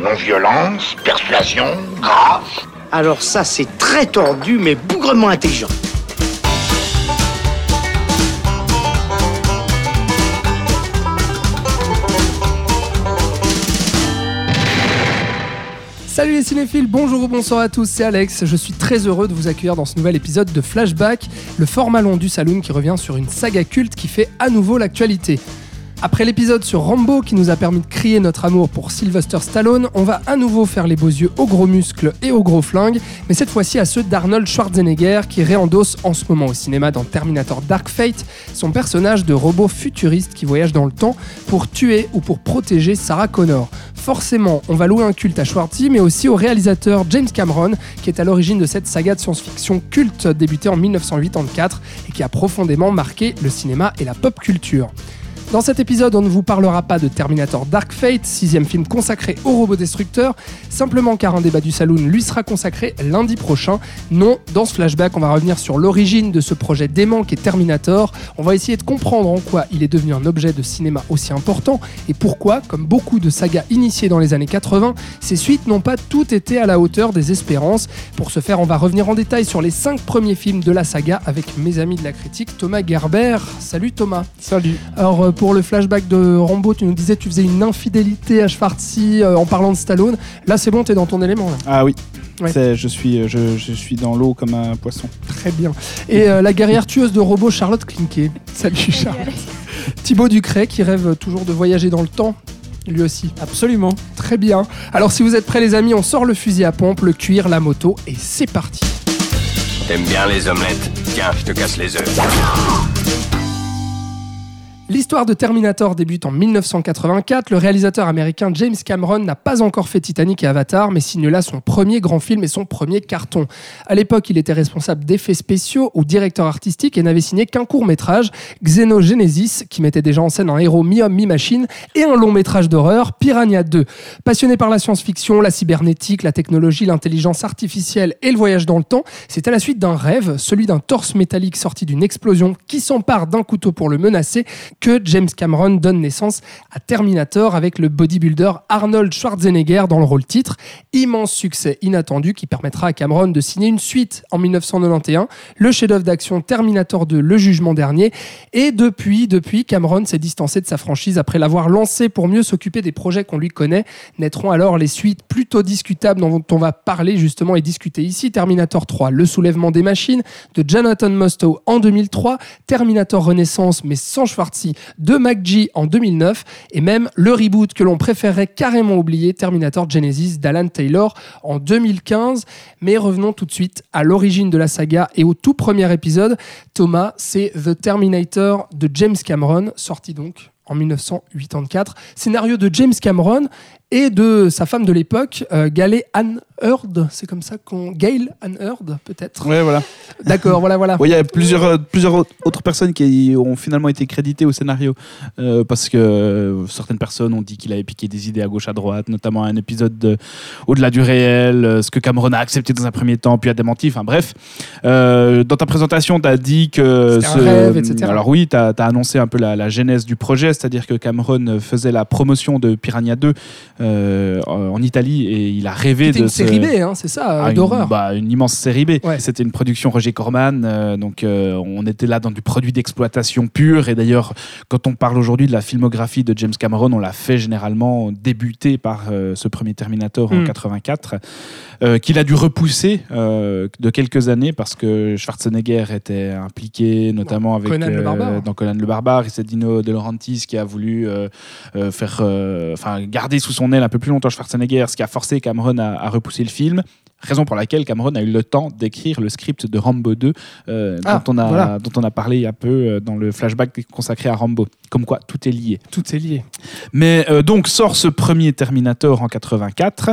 Non-violence, persuasion, grâce. Alors ça, c'est très tordu, mais bougrement intelligent. Salut les cinéphiles, bonjour ou bonsoir à tous, c'est Alex. Je suis très heureux de vous accueillir dans ce nouvel épisode de Flashback, le format long du Saloon qui revient sur une saga culte qui fait à nouveau l'actualité. Après l'épisode sur Rambo qui nous a permis de crier notre amour pour Sylvester Stallone, on va à nouveau faire les beaux yeux aux gros muscles et aux gros flingues, mais cette fois-ci à ceux d'Arnold Schwarzenegger qui réendosse en ce moment au cinéma dans Terminator Dark Fate son personnage de robot futuriste qui voyage dans le temps pour tuer ou pour protéger Sarah Connor. Forcément, on va louer un culte à Schwartzy, mais aussi au réalisateur James Cameron, qui est à l'origine de cette saga de science-fiction culte débutée en 1984 et qui a profondément marqué le cinéma et la pop culture. Dans cet épisode, on ne vous parlera pas de Terminator Dark Fate, sixième film consacré aux robots destructeurs, simplement car un débat du Saloon lui sera consacré lundi prochain. Non, dans ce flashback, on va revenir sur l'origine de ce projet dément qu'est Terminator. On va essayer de comprendre en quoi il est devenu un objet de cinéma aussi important et pourquoi, comme beaucoup de sagas initiées dans les années 80, ces suites n'ont pas toutes été à la hauteur des espérances. Pour ce faire, on va revenir en détail sur les cinq premiers films de la saga avec mes amis de la critique, Thomas Gerber. Salut Thomas. Salut. Alors, euh, pour le flashback de Rambo, tu nous disais que tu faisais une infidélité à Schwarzy euh, en parlant de Stallone. Là, c'est bon, t'es dans ton élément. Là. Ah oui. Ouais. Je, suis, je, je suis dans l'eau comme un poisson. Très bien. Et euh, la guerrière tueuse de robots, Charlotte Klinke. Salut Charlotte. Thibaut Ducret qui rêve toujours de voyager dans le temps. Lui aussi. Absolument. Très bien. Alors si vous êtes prêts les amis, on sort le fusil à pompe, le cuir, la moto et c'est parti. T'aimes bien les omelettes? Tiens, je te casse les œufs. L'histoire de Terminator débute en 1984. Le réalisateur américain James Cameron n'a pas encore fait Titanic et Avatar, mais signe là son premier grand film et son premier carton. À l'époque, il était responsable d'effets spéciaux ou directeur artistique et n'avait signé qu'un court métrage, Xenogenesis, qui mettait déjà en scène un héros mi-homme, mi-machine, et un long métrage d'horreur, Piranha 2. Passionné par la science-fiction, la cybernétique, la technologie, l'intelligence artificielle et le voyage dans le temps, c'est à la suite d'un rêve, celui d'un torse métallique sorti d'une explosion qui s'empare d'un couteau pour le menacer, que James Cameron donne naissance à Terminator avec le bodybuilder Arnold Schwarzenegger dans le rôle titre. Immense succès inattendu qui permettra à Cameron de signer une suite en 1991, le chef-d'œuvre d'action Terminator 2, Le Jugement dernier. Et depuis, depuis, Cameron s'est distancé de sa franchise après l'avoir lancé pour mieux s'occuper des projets qu'on lui connaît. Naîtront alors les suites plutôt discutables dont on va parler justement et discuter ici. Terminator 3, Le Soulèvement des Machines de Jonathan Mostow en 2003, Terminator Renaissance mais sans Schwarzy de McGee en 2009 et même le reboot que l'on préférerait carrément oublier, Terminator Genesis d'Alan Taylor en 2015. Mais revenons tout de suite à l'origine de la saga et au tout premier épisode. Thomas, c'est The Terminator de James Cameron, sorti donc en 1984. Scénario de James Cameron et de sa femme de l'époque, euh, Gail Ann Hurd. C'est comme ça qu'on. Gail Ann Hurd, peut-être Ouais, voilà. D'accord, voilà, voilà. Ouais, Il y a plusieurs, euh, plusieurs au- autres personnes qui ont finalement été créditées au scénario euh, parce que euh, certaines personnes ont dit qu'il avait piqué des idées à gauche à droite, notamment un épisode de Au-delà du réel, ce que Cameron a accepté dans un premier temps, puis a démenti. Enfin bref, dans ta présentation, tu as dit que. C'était un rêve, etc. Alors oui, tu as, annoncé un peu la, la genèse du projet, c'est-à-dire que Cameron faisait la promotion de Piranha 2 euh, en Italie et il a rêvé C'était de une ce- série B, hein, c'est ça, euh, ah, une- d'horreur. bah, une immense série B. Ouais. C'était une production Roger Corman, euh, donc euh, on était là dans du produit d'exploitation pur. Et d'ailleurs, quand on parle aujourd'hui de la filmographie de James Cameron, on l'a fait généralement débuter par euh, ce premier Terminator en Mm. 84, euh, qu'il a dû repousser euh, de quelques années parce que Schwarzenegger était impliqué, notamment avec Conan dans Conan le Barbare, et c'est Dino De Laurentiis qui a voulu euh, euh, faire, euh, enfin, garder sous son un peu plus longtemps Schwarzenegger, ce qui a forcé Cameron à repousser le film. Raison pour laquelle Cameron a eu le temps d'écrire le script de Rambo 2, euh, Ah, dont, on a, voilà. dont on a parlé un peu euh, dans le flashback consacré à Rambo. Comme quoi, tout est lié. Tout est lié. Mais euh, donc sort ce premier Terminator en 84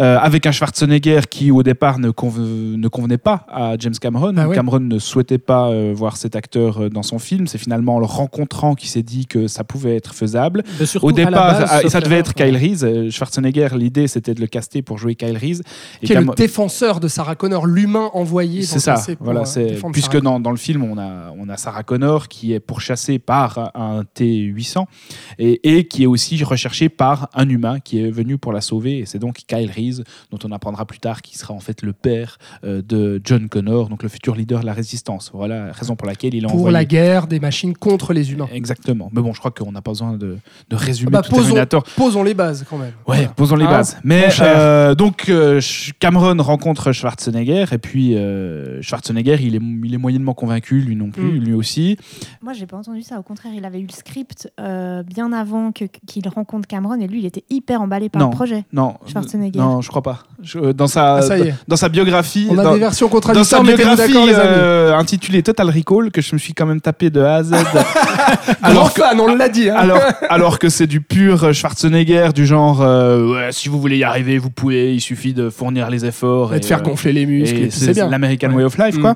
euh, avec un Schwarzenegger qui au départ ne, conve- ne convenait pas à James Cameron. Ah. Cameron ne souhaitait pas voir cet acteur dans son film. C'est finalement en le rencontrant qu'il s'est dit que ça pouvait être faisable. Au départ, base, ah, ça devait être Kyle Reese. Schwarzenegger, l'idée c'était de le caster pour jouer Kyle Reese. Et Qui est Cam- le défenseur de Sarah Connor, l'humain envoyé. c'est dans ça, pour, voilà, euh, puisque dans, dans le film on a on a Sarah Connor qui est pourchassée par un T800 et, et qui est aussi recherché par un humain qui est venu pour la sauver. Et c'est donc Kyle Reese, dont on apprendra plus tard qui sera en fait le père euh, de John Connor, donc le futur leader de la résistance. Voilà la raison pour laquelle il a Pour envoyé. la guerre des machines contre les humains. Exactement. Mais bon, je crois qu'on n'a pas besoin de, de résumer Ah bah, tout posons, Terminator. posons les bases quand même. Ouais, Voilà. posons les Hein, bases. Mais euh, donc euh, Cameron rencontre Schwarzenegger et puis euh, Schwarzenegger, il est, il est moyennement convaincu, lui non plus, Mm. lui aussi. Moi, j'ai pas entendu ça. Au contraire, il avait eu le script euh, bien avant que- qu'il rencontre Cameron et lui, il était hyper emballé par Non. le projet. Non, Schwarzenegger. non, je crois pas. Je- dans sa Ah, ça y est. dans sa biographie, On a dans, des versions dans contradictoires, sa mettez-vous biographie d'accord, les amis. euh, intitulée Total Recall que je me suis quand même tapé de A à Z. Alors que fan, on l'a dit. hein. alors, alors que c'est du pur Schwarzenegger, du genre, euh, ouais, si vous voulez y arriver, vous pouvez, il suffit de fournir les efforts. Et de faire euh, gonfler les muscles, et et c'est bien. l'American. Way of Life, Mm. quoi.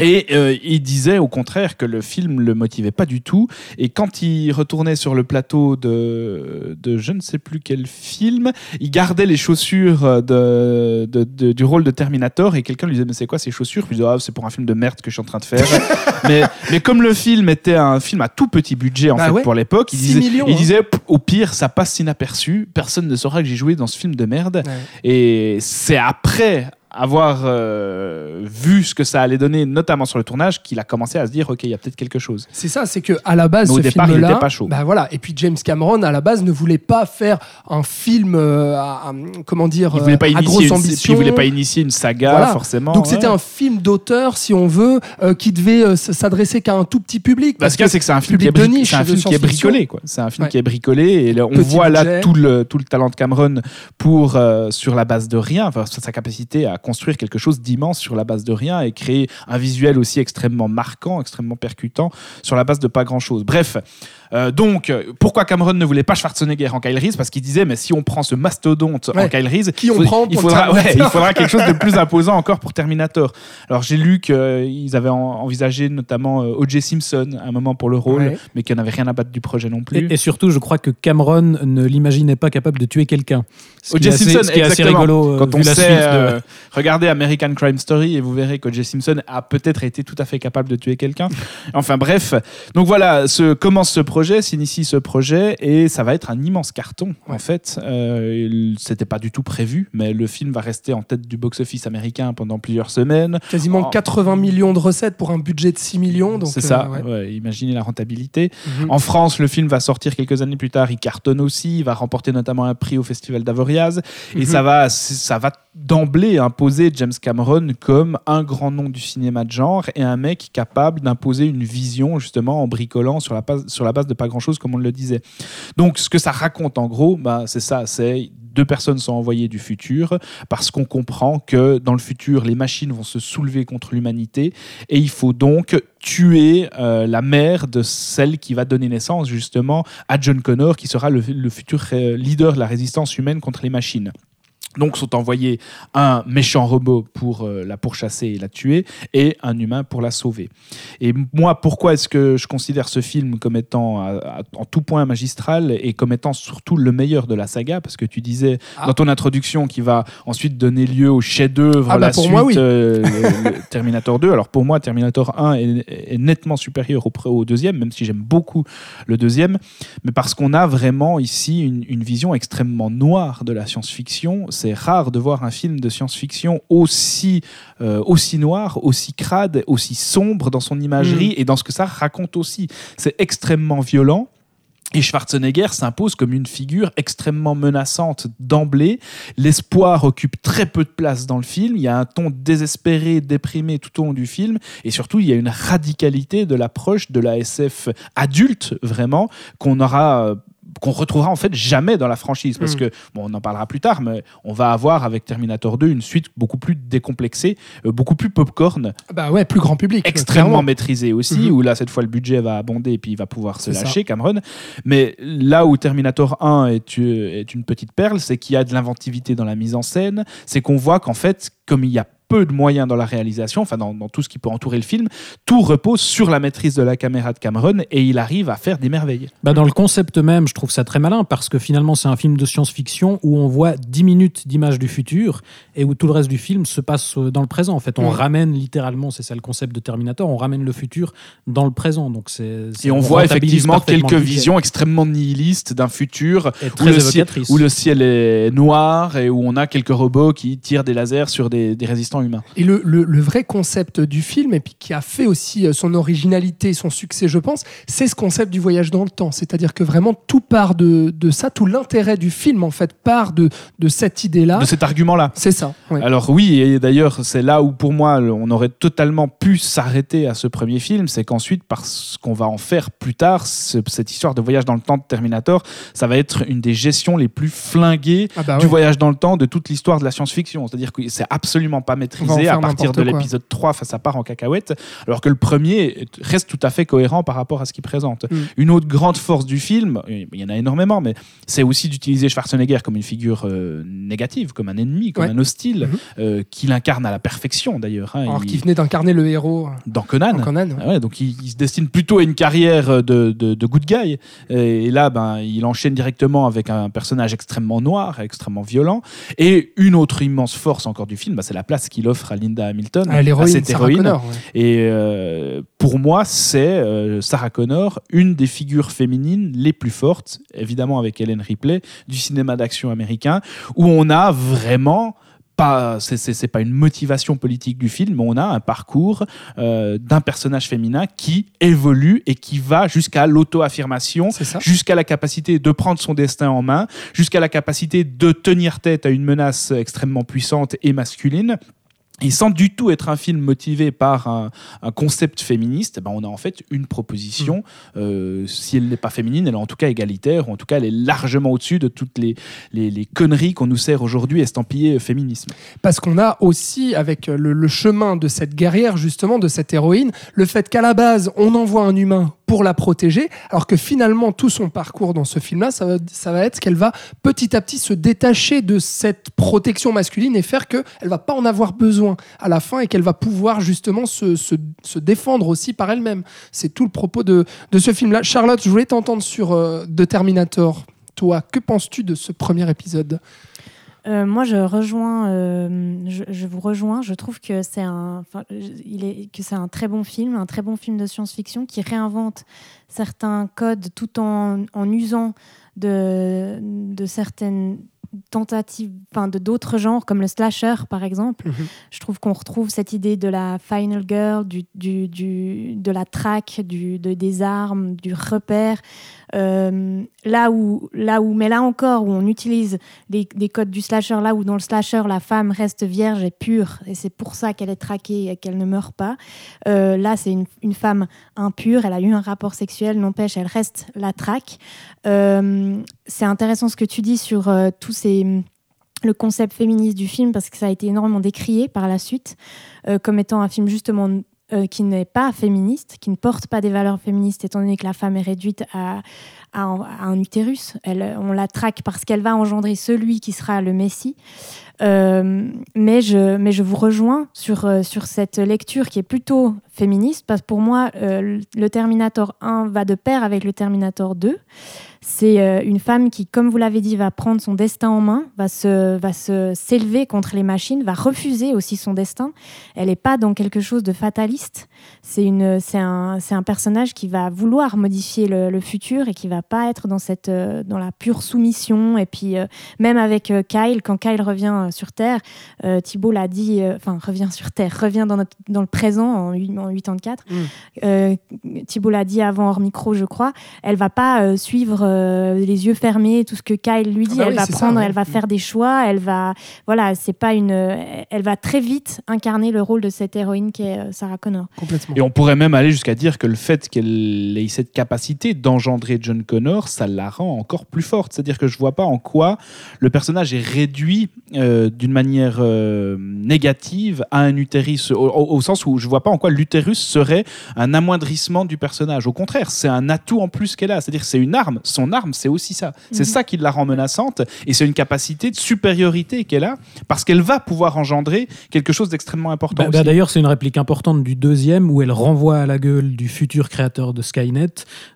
Et euh, il disait au contraire que le film le motivait pas du tout. Et quand il retournait sur le plateau de, de je ne sais plus quel film, il gardait les chaussures de, de- de- du rôle de Terminator. Et quelqu'un lui disait Mais c'est quoi ces chaussures? Puis il disait Ah, C'est pour un film de merde que je suis en train de faire. mais, mais comme le film était un film à tout petit budget en Bah fait, ouais. pour l'époque, il 6 disait, millions, il hein. disait Au pire, ça passe inaperçu. Personne ne saura que j'ai joué dans ce film de merde. Ouais. Et c'est après avoir euh, vu ce que ça allait donner, notamment sur le tournage, qu'il a commencé à se dire, ok, il y a peut-être quelque chose. C'est ça, c'est que à la base, Mais au ce départ, il film-là, était pas chaud. bah voilà. Et puis James Cameron, à la base, ne voulait pas faire un film, euh, à- comment dire, Il voulait pas euh, à grosse une, ambition. il voulait pas initier une saga, Voilà. forcément. Donc c'était un film d'auteur, si on veut, euh, qui devait s'adresser qu'à un tout petit public. Parce que c'est que c'est un film qui est, de niche, c'est un film qui est bricolé, quoi. C'est un film Ouais. qui est bricolé et là, on Petit voit là tout le, tout le talent de Cameron pour, sur la base de rien, enfin, sur sa capacité à construire quelque chose d'immense sur la base de rien et créer un visuel aussi extrêmement marquant, extrêmement percutant sur la base de pas grand chose. Bref, euh, donc euh, pourquoi Cameron ne voulait pas Schwarzenegger en Kyle Reese? Parce qu'il disait, mais si on prend ce mastodonte en. Kyle Reese, Qui on faut- prend il faudra, ouais, Terminator? il faudra quelque chose de plus imposant encore pour Terminator. Alors j'ai lu qu'ils avaient en- envisagé notamment euh, O.J. Simpson à un moment pour le rôle, Ouais. mais qu'il n'y en avait rien à battre du projet non plus. Et, et surtout, je crois que Cameron ne l'imaginait pas capable de tuer quelqu'un. Ce O.J. est assez- Simpson, ce qui est assez rigolo. euh, Quand vu on la sait, suite de- euh, regardez American Crime Story et vous verrez que J. Simpson a peut-être été tout à fait capable de tuer quelqu'un. Enfin bref, donc voilà, se commence ce projet, s'initie ce projet et ça va être un immense carton en fait. Euh, C'était pas du tout prévu, mais le film va rester en tête du box-office américain pendant plusieurs semaines. quasiment Oh. 80 millions de recettes pour un budget de 6 millions. C'est euh, ça, ouais. ouais, imaginez la rentabilité. Mhm. En France, le film va sortir quelques années plus tard. Il cartonne aussi. Il va remporter notamment un prix au Festival d'Avoriaz. Et Mhm. ça va, ça va d'emblée imposer James Cameron comme un grand nom du cinéma de genre et un mec capable d'imposer une vision justement en bricolant sur la, base, sur la base de pas grand chose, comme on le disait. Donc, ce que ça raconte en gros, bah, c'est ça. C'est deux personnes sont envoyées du futur parce qu'on comprend que dans le futur, les machines vont se soulever contre l'humanité et il faut donc tuer euh, la mère de celle qui va donner naissance justement à John Connor, qui sera le, le futur euh, leader de la résistance humaine contre les machines. Donc sont envoyés un méchant robot pour euh, la pourchasser et la tuer et un humain pour la sauver. Et moi, pourquoi est-ce que je considère ce film comme étant à- à- en tout point magistral et comme étant surtout le meilleur de la saga? Parce que tu disais Ah. dans ton introduction qu'il va ensuite donner lieu au chef-d'œuvre, Ah bah la pour suite moi, oui. euh, le- le Terminator 2. Alors pour moi, Terminator 1 est, est nettement supérieur au, deuxième, même si j'aime beaucoup le deuxième, mais parce qu'on a vraiment ici une, une vision extrêmement noire de la science-fiction. C'est rare de voir un film de science-fiction aussi, euh, aussi noir, aussi crade, aussi sombre dans son imagerie Mm. et dans ce que ça raconte aussi. C'est extrêmement violent. Et Schwarzenegger s'impose comme une figure extrêmement menaçante d'emblée. L'espoir occupe très peu de place dans le film. Il y a un ton désespéré, déprimé tout au long du film. Et surtout, il y a une radicalité de l'approche de la SF adulte, vraiment, qu'on aura. Qu'on retrouvera en fait jamais dans la franchise parce Mm. que bon on en parlera plus tard mais on va avoir avec Terminator 2 une suite beaucoup plus décomplexée euh, beaucoup plus popcorn Bah ouais, plus grand public. extrêmement clairement. maîtrisé aussi, Mhm. où là, cette fois, le budget va abonder et puis il va pouvoir se ça. lâcher, Cameron. Mais là où Terminator 1 est, euh, est une petite perle, c'est qu'il y a de l'inventivité dans la mise en scène, c'est qu'on voit qu'en fait, comme il y a peu de moyens dans la réalisation, enfin dans, dans tout ce qui peut entourer le film, tout repose sur la maîtrise de la caméra de Cameron et il arrive à faire des merveilles. Bah, dans le concept même, je trouve ça très malin parce que finalement, c'est un film de science-fiction où on voit 10 minutes d'images du futur et où tout le reste du film se passe euh, dans le présent. En fait, on Mm. ramène littéralement, c'est ça le concept de Terminator, on ramène le futur dans le présent. Donc c'est Et on voit effectivement quelques visions extrêmement nihilistes d'un futur où très le, ciel, où le ciel est noir et où on a quelques robots qui tirent des lasers sur des, des humains. Et le, le- le vrai concept du film, et puis qui a fait aussi euh, son originalité et son succès, je pense, c'est ce concept du voyage dans le temps. C'est-à-dire que vraiment tout part de, de ça, tout l'intérêt du film, en fait, part de, de cette idée-là. De cet argument-là. C'est ça. ouais. Alors oui, et d'ailleurs c'est là où pour moi on aurait totalement pu s'arrêter à ce premier film, c'est qu'ensuite parce qu'on va en faire plus tard, ce- cette histoire de voyage dans le temps de Terminator, ça va être une des gestions les plus flinguées Ah bah du voyage dans le temps de toute l'histoire de la science-fiction. C'est-à-dire que c'est absolument pas À partir de l'épisode 3, enfin, ça part en cacahuète, alors que le premier reste tout à fait cohérent par rapport à ce qu'il présente. Mm. Une autre grande force du film, il y en a énormément, mais c'est aussi d'utiliser Schwarzenegger comme une figure euh, négative, comme un ennemi, comme Ouais. un hostile, Mhm. euh, qu'il incarne à la perfection d'ailleurs. hein. Alors Il- qu'il venait d'incarner le héros Dans Conan. en Conan. ouais. Ah ouais, donc il, il se destine plutôt à une carrière de, de, de good guy. Et, là, ben, il enchaîne directement avec un personnage extrêmement noir, extrêmement violent. Et une autre immense force encore du film, ben, c'est la place qu'il offre à Linda Hamilton, Ah, à cette Sarah héroïne. Connor. ouais. Et euh, pour moi, c'est euh, Sarah Connor, une des figures féminines les plus fortes, évidemment avec Helen Ripley, du cinéma d'action américain, où on a vraiment pas, c'est- pas une motivation politique du film, mais on a un parcours euh, d'un personnage féminin qui évolue et qui va jusqu'à l'auto-affirmation, jusqu'à la capacité de prendre son destin en main, jusqu'à la capacité de tenir tête à une menace extrêmement puissante et masculine. Et sans du tout être un film motivé par un, un concept féministe, eh ben on a en fait une proposition. Mm. euh, si elle n'est pas féminine, elle est en tout cas égalitaire, ou en tout cas elle est largement au-dessus de toutes les, les, les conneries qu'on nous sert aujourd'hui estampillées féminisme. Parce qu'on a aussi, avec le, le chemin de cette guerrière, justement, de cette héroïne, le fait qu'à la base, on envoie un humain pour la protéger, alors que finalement, tout son parcours dans ce film-là, ça va, ça va être qu'elle va petit à petit se détacher de cette protection masculine et faire qu'elle va pas en avoir besoin à la fin et qu'elle va pouvoir justement se, défendre aussi par elle-même. C'est tout le propos de, de ce film-là. Charlotte, je voulais t'entendre sur euh, The Terminator. Toi, que penses-tu de ce premier épisode? Euh, moi, je rejoins, euh, je, je vous rejoins. Je trouve que c'est un, enfin, il est, que c'est un très bon film, un très bon film de science-fiction qui réinvente certains codes tout en, en usant de, de certaines tentatives, enfin, de d'autres genres comme le slasher par exemple. Mhm. Je trouve qu'on retrouve cette idée de la final girl, du, du, du- de la traque, du, de, des armes, du repère. Euh, là où, là où, mais là encore, où on utilise les, des codes du slasher, là où dans le slasher, la femme reste vierge et pure, et c'est pour ça qu'elle est traquée et qu'elle ne meurt pas. Euh, là, c'est une, femme impure, elle a eu un rapport sexuel, n'empêche, elle reste la traque. Euh, c'est intéressant ce que tu dis sur tous ces le concept féministe du film parce que ça a été énormément décrié par la suite comme étant un film justement euh, qui n'est pas féministe, qui ne porte pas des valeurs féministes étant donné que la femme est réduite à, à un, utérus. On la traque parce qu'elle va engendrer celui qui sera le Messie. Euh, mais, je, vous rejoins sur, euh, sur cette lecture qui est plutôt féministe, parce que pour moi, euh, le Terminator 1 va de pair avec le Terminator 2. C'est une femme qui, comme vous l'avez dit, va prendre son destin en main, va se s'élever contre les machines, va refuser aussi son destin. Elle n'est pas dans quelque chose de fataliste. C'est une, c'est un, c'est un personnage qui va vouloir modifier le, le futur et qui va pas être dans cette, euh, dans la pure soumission. Et puis euh, même avec euh, Kyle, quand Kyle revient sur Terre, Thibault l'a dit, enfin revient sur Terre, revient dans, notre, dans le présent en, en 84. Mm. Thibault l'a dit avant hors micro, je crois. Elle va pas suivre les yeux fermés tout ce que Kyle lui dit. Ah bah elle oui, va ça, prendre, ouais. elle va faire des choix. Elle va, voilà, c'est pas une, elle va très vite incarner le rôle de cette héroïne qui est Sarah Connor. Complètement. Et on pourrait même aller jusqu'à dire que le fait qu'elle ait cette capacité d'engendrer John Connor ça la rend encore plus forte. C'est-à-dire que je vois pas en quoi le personnage est réduit euh, d'une manière euh, négative à un utérus, au, sens où je vois pas en quoi l'utérus serait un amoindrissement du personnage. Au contraire, c'est un atout en plus qu'elle a. C'est-à-dire que c'est une arme. Son arme, c'est aussi ça. C'est Mhm. ça qui la rend menaçante et c'est une capacité de supériorité qu'elle a parce qu'elle va pouvoir engendrer quelque chose d'extrêmement important. Bah, bah. D'ailleurs, c'est une réplique importante du deuxième où elle renvoie à la gueule du futur créateur de Skynet.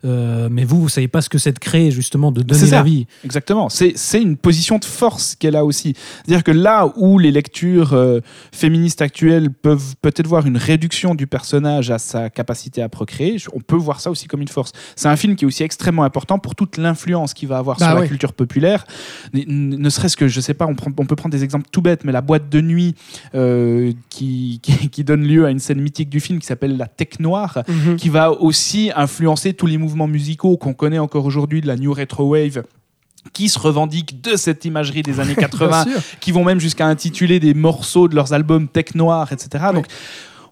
Euh, mais vous, vous savez pas ce que c'est de créer, justement, de donner la vie. Exactement. C'est une position de force qu'elle a aussi. C'est-à-dire que là où les lectures euh, féministes actuelles peuvent peut-être voir une réduction du personnage à sa capacité à procréer, on peut voir ça aussi comme une force. C'est un film qui est aussi extrêmement important pour toute l'influence qu'il va avoir Bah sur la culture populaire. Ne serait-ce que, je sais pas, on, prend- on peut prendre des exemples tout bêtes, mais la boîte de nuit euh, qui, qui, qui donne lieu à une scène mythique du film qui s'appelle La Tech Noire, Mhm. qui va aussi influencer tous les mouvements musicaux qu'on connaît encore aujourd'hui de la New Retro Wave qui se revendiquent de cette imagerie des années 80, Bien sûr. qui vont même jusqu'à intituler des morceaux de leurs albums tech noir, etc. Donc,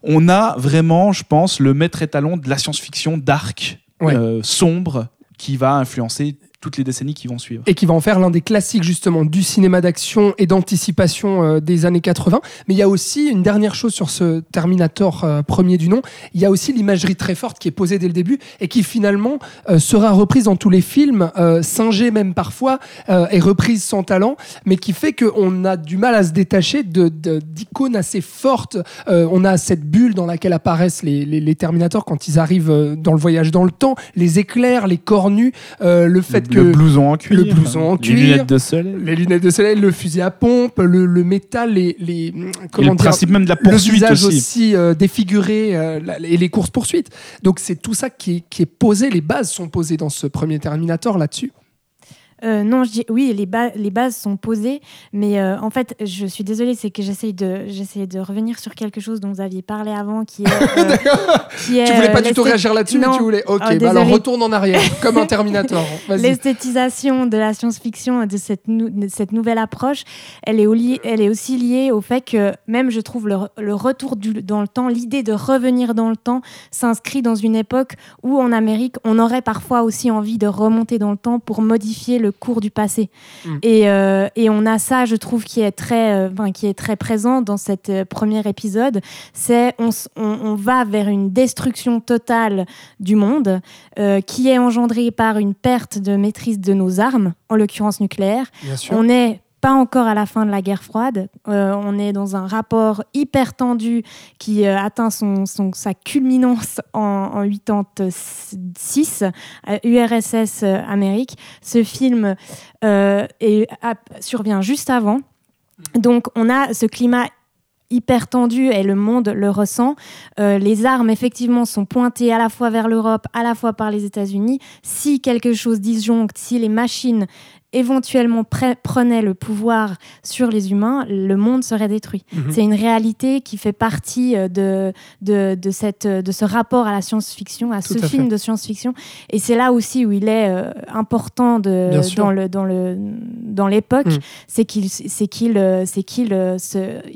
on a vraiment, je pense, le maître étalon de la science-fiction dark, euh, sombre, qui va influencer toutes les décennies qui vont suivre. et qui va en faire l'un des classiques justement du cinéma d'action et d'anticipation euh, des années 80. Mais il y a aussi une dernière chose sur ce Terminator euh, premier du nom. Il y a aussi l'imagerie très forte qui est posée dès le début et qui finalement euh, sera reprise dans tous les films, singée même parfois, et reprise sans talent, mais qui fait qu'on a du mal à se détacher d'icônes assez fortes. On a cette bulle dans laquelle apparaissent les, les, les Terminators quand ils arrivent dans le voyage dans le temps, les éclairs, les corps nus, euh, le fait que le blouson en cuir, le blouson en les lunettes de soleil, les lunettes de soleil, le fusil à pompe, le, le métal, les, les et comment le dire, principe même de la le poursuite visage aussi. aussi, euh, défiguré euh, la- et les courses poursuites. Donc c'est tout ça qui est, qui est posé, les bases sont posées dans ce premier Terminator là-dessus. Euh, non, je dis oui, les, ba- les bases sont posées, mais euh, en fait, je suis désolée, c'est que j'essaye de, revenir sur quelque chose dont vous aviez parlé avant, qui est. euh, qui est, tu voulais pas euh, du tout réagir là-dessus, mais tu voulais. Ok, Oh, bah alors retourne en arrière, comme un Terminator. L'esthétisation de la science-fiction et de cette, nou- de cette nouvelle approche, elle est, au li- elle est aussi liée au fait que même, je trouve, le, le retour du- dans le temps, l'idée de revenir dans le temps s'inscrit dans une époque où en Amérique, on aurait parfois aussi envie de remonter dans le temps pour modifier le cours du passé. Mm. Et, euh, et on a ça, je trouve, qui est très, euh, enfin, qui est très présent dans cet euh, premier épisode. C'est on, on, on va vers une destruction totale du monde euh, qui est engendrée par une perte de maîtrise de nos armes, en l'occurrence nucléaire. On n'est pas encore à la fin de la guerre froide. Euh, on est dans un rapport hyper tendu qui euh, atteint son, sa culminance en, en 86, euh, URSS Amérique. Ce film est- survient juste avant. Donc on a ce climat hyper tendu et le monde le ressent. Les armes, effectivement, sont pointées à la fois vers l'Europe, à la fois par les États-Unis. Si quelque chose disjoncte, si les machines éventuellement pre- prenaient le pouvoir sur les humains, le monde serait détruit. Mhm. C'est une réalité qui fait partie euh, de, de, de, cette, de ce rapport à la science-fiction, à Tout ce à film fait. de science-fiction. Et c'est là aussi où il est euh, important de, dans, le, dans, le, dans l'époque, Mm. c'est qu'il c'est qu'il euh, c'est qu'il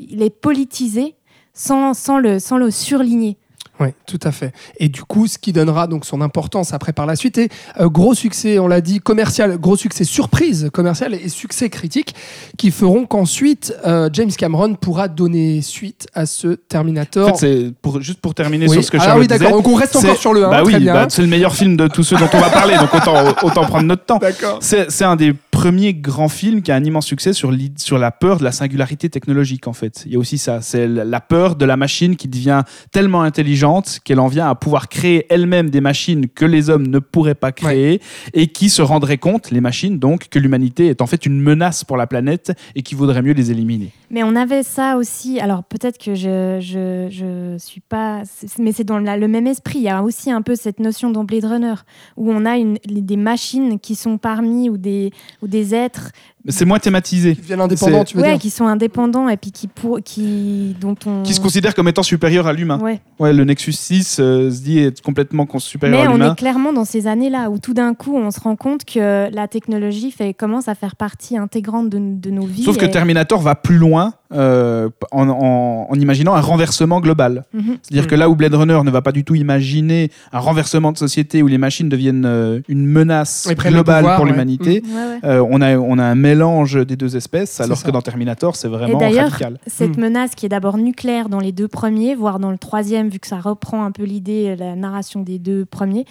il est politisé sans, sans, le, sans le surligner. Oui, tout à fait. Et du coup, ce qui donnera donc son importance après par la suite et euh, gros succès, on l'a dit, commercial, gros succès surprise commercial et succès critique qui feront qu'ensuite euh, James Cameron pourra donner suite à ce Terminator. En fait, c'est pour, juste pour terminer Oui. sur ce que ah Charles oui, d'accord. Donc on reste c'est- encore sur le 1, bah très oui, bah, c'est le meilleur film de tous ceux dont on va parler, donc autant, autant prendre notre temps. C'est un des premiers grands films qui a un immense succès sur, sur la peur de la singularité technologique, en fait. Il y a aussi ça, c'est la peur de la machine qui devient tellement intelligente qu'elle en vient à pouvoir créer elle-même des machines que les hommes ne pourraient pas créer et qui se rendraient compte, les machines, donc, que l'humanité est en fait une menace pour la planète et qu'il vaudrait mieux les éliminer. Mais on avait ça aussi. Alors peut-être que je je, je suis pas, mais c'est dans la- le même esprit. Il y a aussi un peu cette notion dans Blade Runner où on a une, des machines qui sont parmi ou des ou des êtres c'est moins thématisé. Qui deviennent indépendants, tu veux Ouais, dire qui sont indépendants et puis qui, pour, qui dont on. Qui se considère comme étant supérieur à l'humain. Ouais. Ouais, le Nexus 6 euh, se dit être complètement supérieur Mais à on l'humain. est clairement dans ces années-là où tout d'un coup on se rend compte que la technologie fait, commence à faire partie intégrante de, de nos vies. Sauf que Terminator va plus loin euh, en, en- en imaginant un renversement global. Mhm. C'est-à-dire que là où Blade Runner ne va pas du tout imaginer un renversement de société où les machines deviennent euh, une menace globale pouvoir, pour ouais. l'humanité, Ouais, ouais. euh, on, a, on a un mélange des deux espèces, alors ça. que dans Terminator, c'est vraiment radical. cette Hmm. menace qui est d'abord nucléaire dans les deux premiers, voire dans le troisième, vu que ça reprend un peu l'idée, la narration des deux premiers,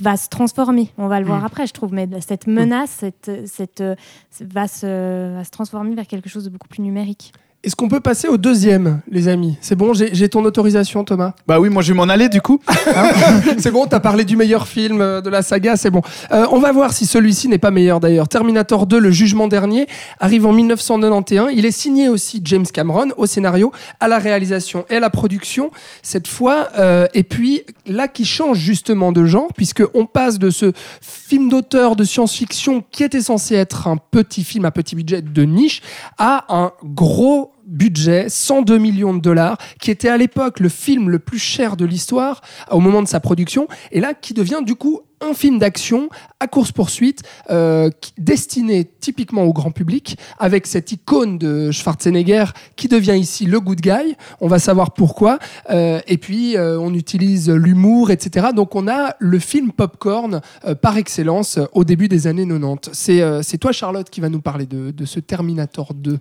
va se transformer. On va le voir Hmm. après, je trouve. Mais cette menace cette, cette, euh, va, se, va se transformer vers quelque chose de beaucoup plus numérique. Est-ce qu'on peut passer au deuxième, les amis? C'est bon, j'ai ton autorisation, Thomas? Bah oui, moi je vais m'en aller du coup. c'est bon, t'as parlé du meilleur film euh, de la saga, c'est bon. Euh, on va voir si celui-ci n'est pas meilleur d'ailleurs. Terminator 2, le jugement dernier, arrive en 1991. Il est signé aussi James Cameron au scénario, à la réalisation et à la production cette fois. Euh, et puis là, qui change justement de genre, puisque on passe de ce film d'auteur de science-fiction qui était censé être un petit film à petit budget de niche à un gros budget, 102 millions de dollars, qui était à l'époque le film le plus cher de l'histoire au moment de sa production, et là qui devient du coup un film d'action à course-poursuite euh, destiné typiquement au grand public, avec cette icône de Schwarzenegger qui devient ici le good guy. On va savoir pourquoi. Euh, et puis, euh, on utilise l'humour, etc. Donc, on a le film popcorn par excellence au début des années 90. C'est euh, c'est toi, Charlotte, qui va nous parler de, de ce Terminator 2.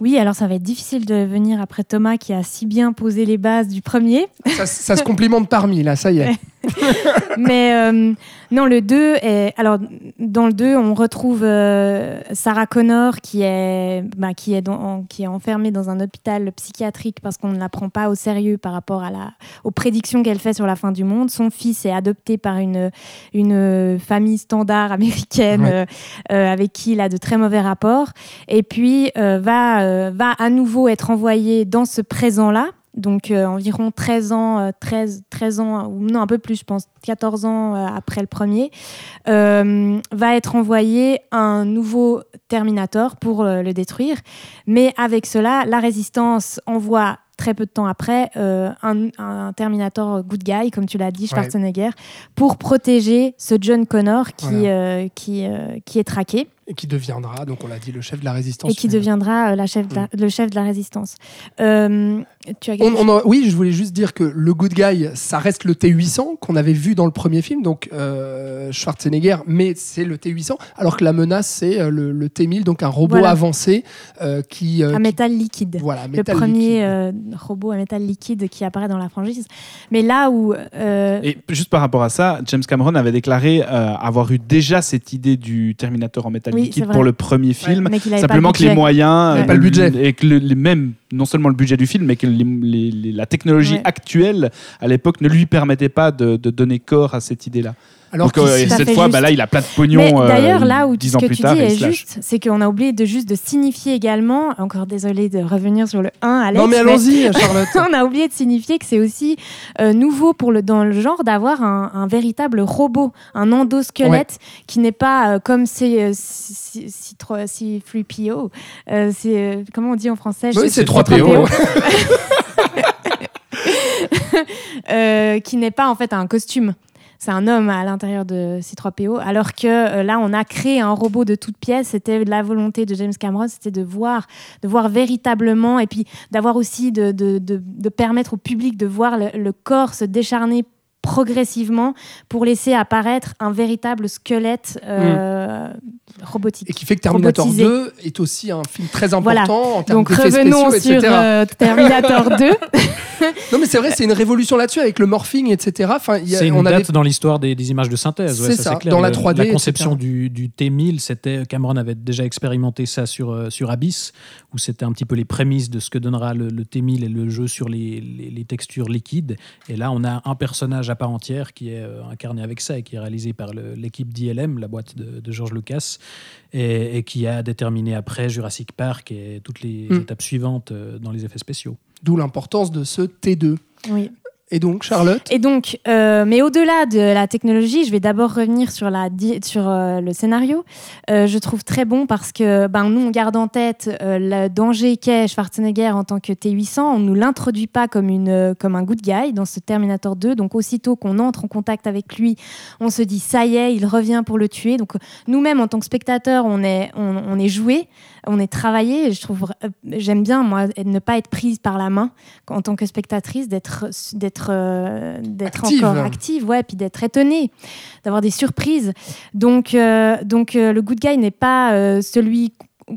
Oui, alors ça va être difficile de venir après Thomas qui a si bien posé les bases du premier. Ça, ça se complimente parmi, là, ça y est. Mais euh, non, le 2 est. Alors, dans le 2, on retrouve euh, Sarah Connor qui est, bah, qui, est dans- en- qui est enfermée dans un hôpital psychiatrique parce qu'on ne la prend pas au sérieux par rapport à la, aux prédictions qu'elle fait sur la fin du monde. Son fils est adopté par une, une famille standard américaine Ouais. euh, euh, avec qui il a de très mauvais rapports. Et puis, euh, va, euh, va à nouveau être envoyé dans ce présent-là. Donc euh, environ 13 ans, euh, 13, 13 ans, ou non un peu plus, je pense 14 ans euh, après le premier, euh, va être envoyé un nouveau Terminator pour le détruire. Mais avec cela, la résistance envoie très peu de temps après euh, un, un Terminator good guy, comme tu l'as dit, Schwarzenegger, pour protéger ce John Connor qui, Voilà. qui, qui est traqué Et qui deviendra, donc on l'a dit, le chef de la résistance. et qui deviendra euh, la chef de la- le chef de la résistance. Euh, tu as On- on en- oui, je voulais juste dire que le good guy, ça reste le T800 qu'on avait vu dans le premier film, donc euh, Schwarzenegger, mais c'est le T800, alors que la menace, c'est le, le T1000, donc un robot Voilà. avancé euh, qui, euh, un qui- métal liquide. Voilà, le métal premier liquide. euh, robot à métal liquide qui apparaît dans la franchise. Mais là où. euh, Et juste par rapport à ça, James Cameron avait déclaré euh, avoir eu déjà cette idée du Terminator en métal Oui, pour le premier film. avait Simplement que le les moyens, Ouais. euh, Pas le budget. et que le- les mêmes, non seulement le budget du film, mais que les- les- les- la technologie Ouais. actuelle à l'époque ne lui permettait pas de, de donner corps à cette idée-là. Alors Donc euh, à cette fois, bah, là, il a plein de pognon. Mais euh, d'ailleurs, là où dix ce ans que plus tu tard, dis est juste, c'est qu'on a oublié de juste de signifier également, encore désolé de revenir sur le 1, Alex. Non mais allons-y, Charlotte. on a oublié de signifier que c'est aussi euh, nouveau pour le, dans le genre d'avoir un, un véritable robot, un endosquelette qui n'est pas euh, comme c'est si, si, si, tro- si 3PO. Euh, c'est, comment on dit en français? Oui, c'est plus. 3PO. Euh, qui n'est pas en fait un costume. C'est un homme à l'intérieur de C3PO, alors que euh, là, on a créé un robot de toutes pièces. C'était la volonté de James Cameron, c'était de voir, de voir véritablement, et puis d'avoir aussi de, permettre au public de voir le, corps se décharner progressivement pour laisser apparaître un véritable squelette euh, robotique. Et qui fait que Terminator Robotisé. 2 est aussi un film très important Voilà. en termes Donc revenons spéciaux, sur euh, Terminator 2. Non mais c'est vrai, c'est une révolution là-dessus avec le morphing, etc. Enfin, il y a- C'est une on date avait dans l'histoire des, des images de synthèse. ouais, C'est ça, clair. dans la Le- 3D, La conception du, du T1000, c'était Cameron avait déjà expérimenté ça sur, euh, sur Abyss, où c'était un petit peu les prémices de ce que donnera le, le T1000 et le jeu sur les, les- les textures liquides. Et là, on a un personnage à part entière qui est euh, incarné avec ça et qui est réalisé par le- l'équipe d'ILM, la boîte de, de George Lucas, et, et qui a déterminé après Jurassic Park et toutes les Mm. étapes suivantes euh, dans les effets spéciaux. d'où l'importance de ce T2. Oui. Et donc, Charlotte Et donc, euh, mais au-delà de la technologie, je vais d'abord revenir sur, euh, le scénario. Euh, je trouve très bon parce que ben, nous, on garde en tête le danger qu'est Schwarzenegger en tant que T-800. On ne nous l'introduit pas comme, une, comme un good guy dans ce Terminator 2. Donc, aussitôt qu'on entre en contact avec lui, on se dit ça y est, il revient pour le tuer. Donc, nous-mêmes, en tant que spectateurs, on est, on, on est joué, on est travaillé. Et Je trouve, euh, j'aime bien, moi, ne pas être prise par la main en tant que spectatrice, d'être d'être euh, d'être encore active, ouais, puis d'être étonnée, d'avoir des surprises. Donc euh, donc le good guy n'est pas celui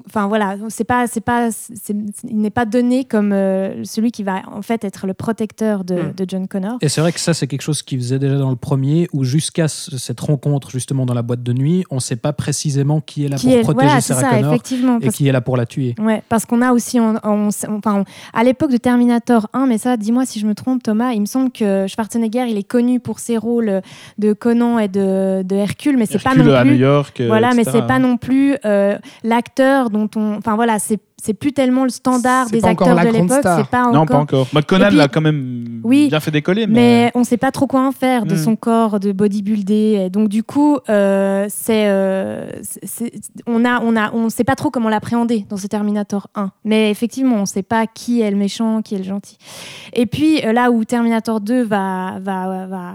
Enfin voilà, c'est pas, c'est pas, c'est- il n'est pas donné comme euh, celui qui va en fait être le protecteur de, Mm. de John Connor. Et c'est vrai que ça, c'est quelque chose qu'il faisait déjà dans le premier, où jusqu'à ce- cette rencontre justement dans la boîte de nuit, on ne sait pas précisément qui est là Qui pour est, protéger voilà, c'est Sarah ça, Connor effectivement. et parce- qui est là pour la tuer. Ouais, parce qu'on a aussi, on, on- on- enfin, on- à l'époque de Terminator 1, mais ça, dis-moi si je me trompe, Thomas, il me semble que Schwarzenegger, il est connu pour ses rôles de Conan et de, de Hercule, mais c'est pas non à New plus. York. Voilà, mais etc. c'est pas non plus euh, l'acteur dont on. Enfin voilà, c'est c'est plus tellement le standard C'est des acteurs la de l'époque. star. C'est pas Non, encore. pas encore. Bah, Conan l'a quand même Oui, bien fait décoller. Mais... Mais on sait pas trop quoi en faire de Mm. son corps de bodybuildé. Et donc du coup, euh, c'est, euh, c'est- c'est- on a, on a, on sait pas trop comment l'appréhender dans ce Terminator 1. Mais effectivement, on sait pas qui est le méchant, qui est le gentil. Et puis euh, là où Terminator 2 va, va, va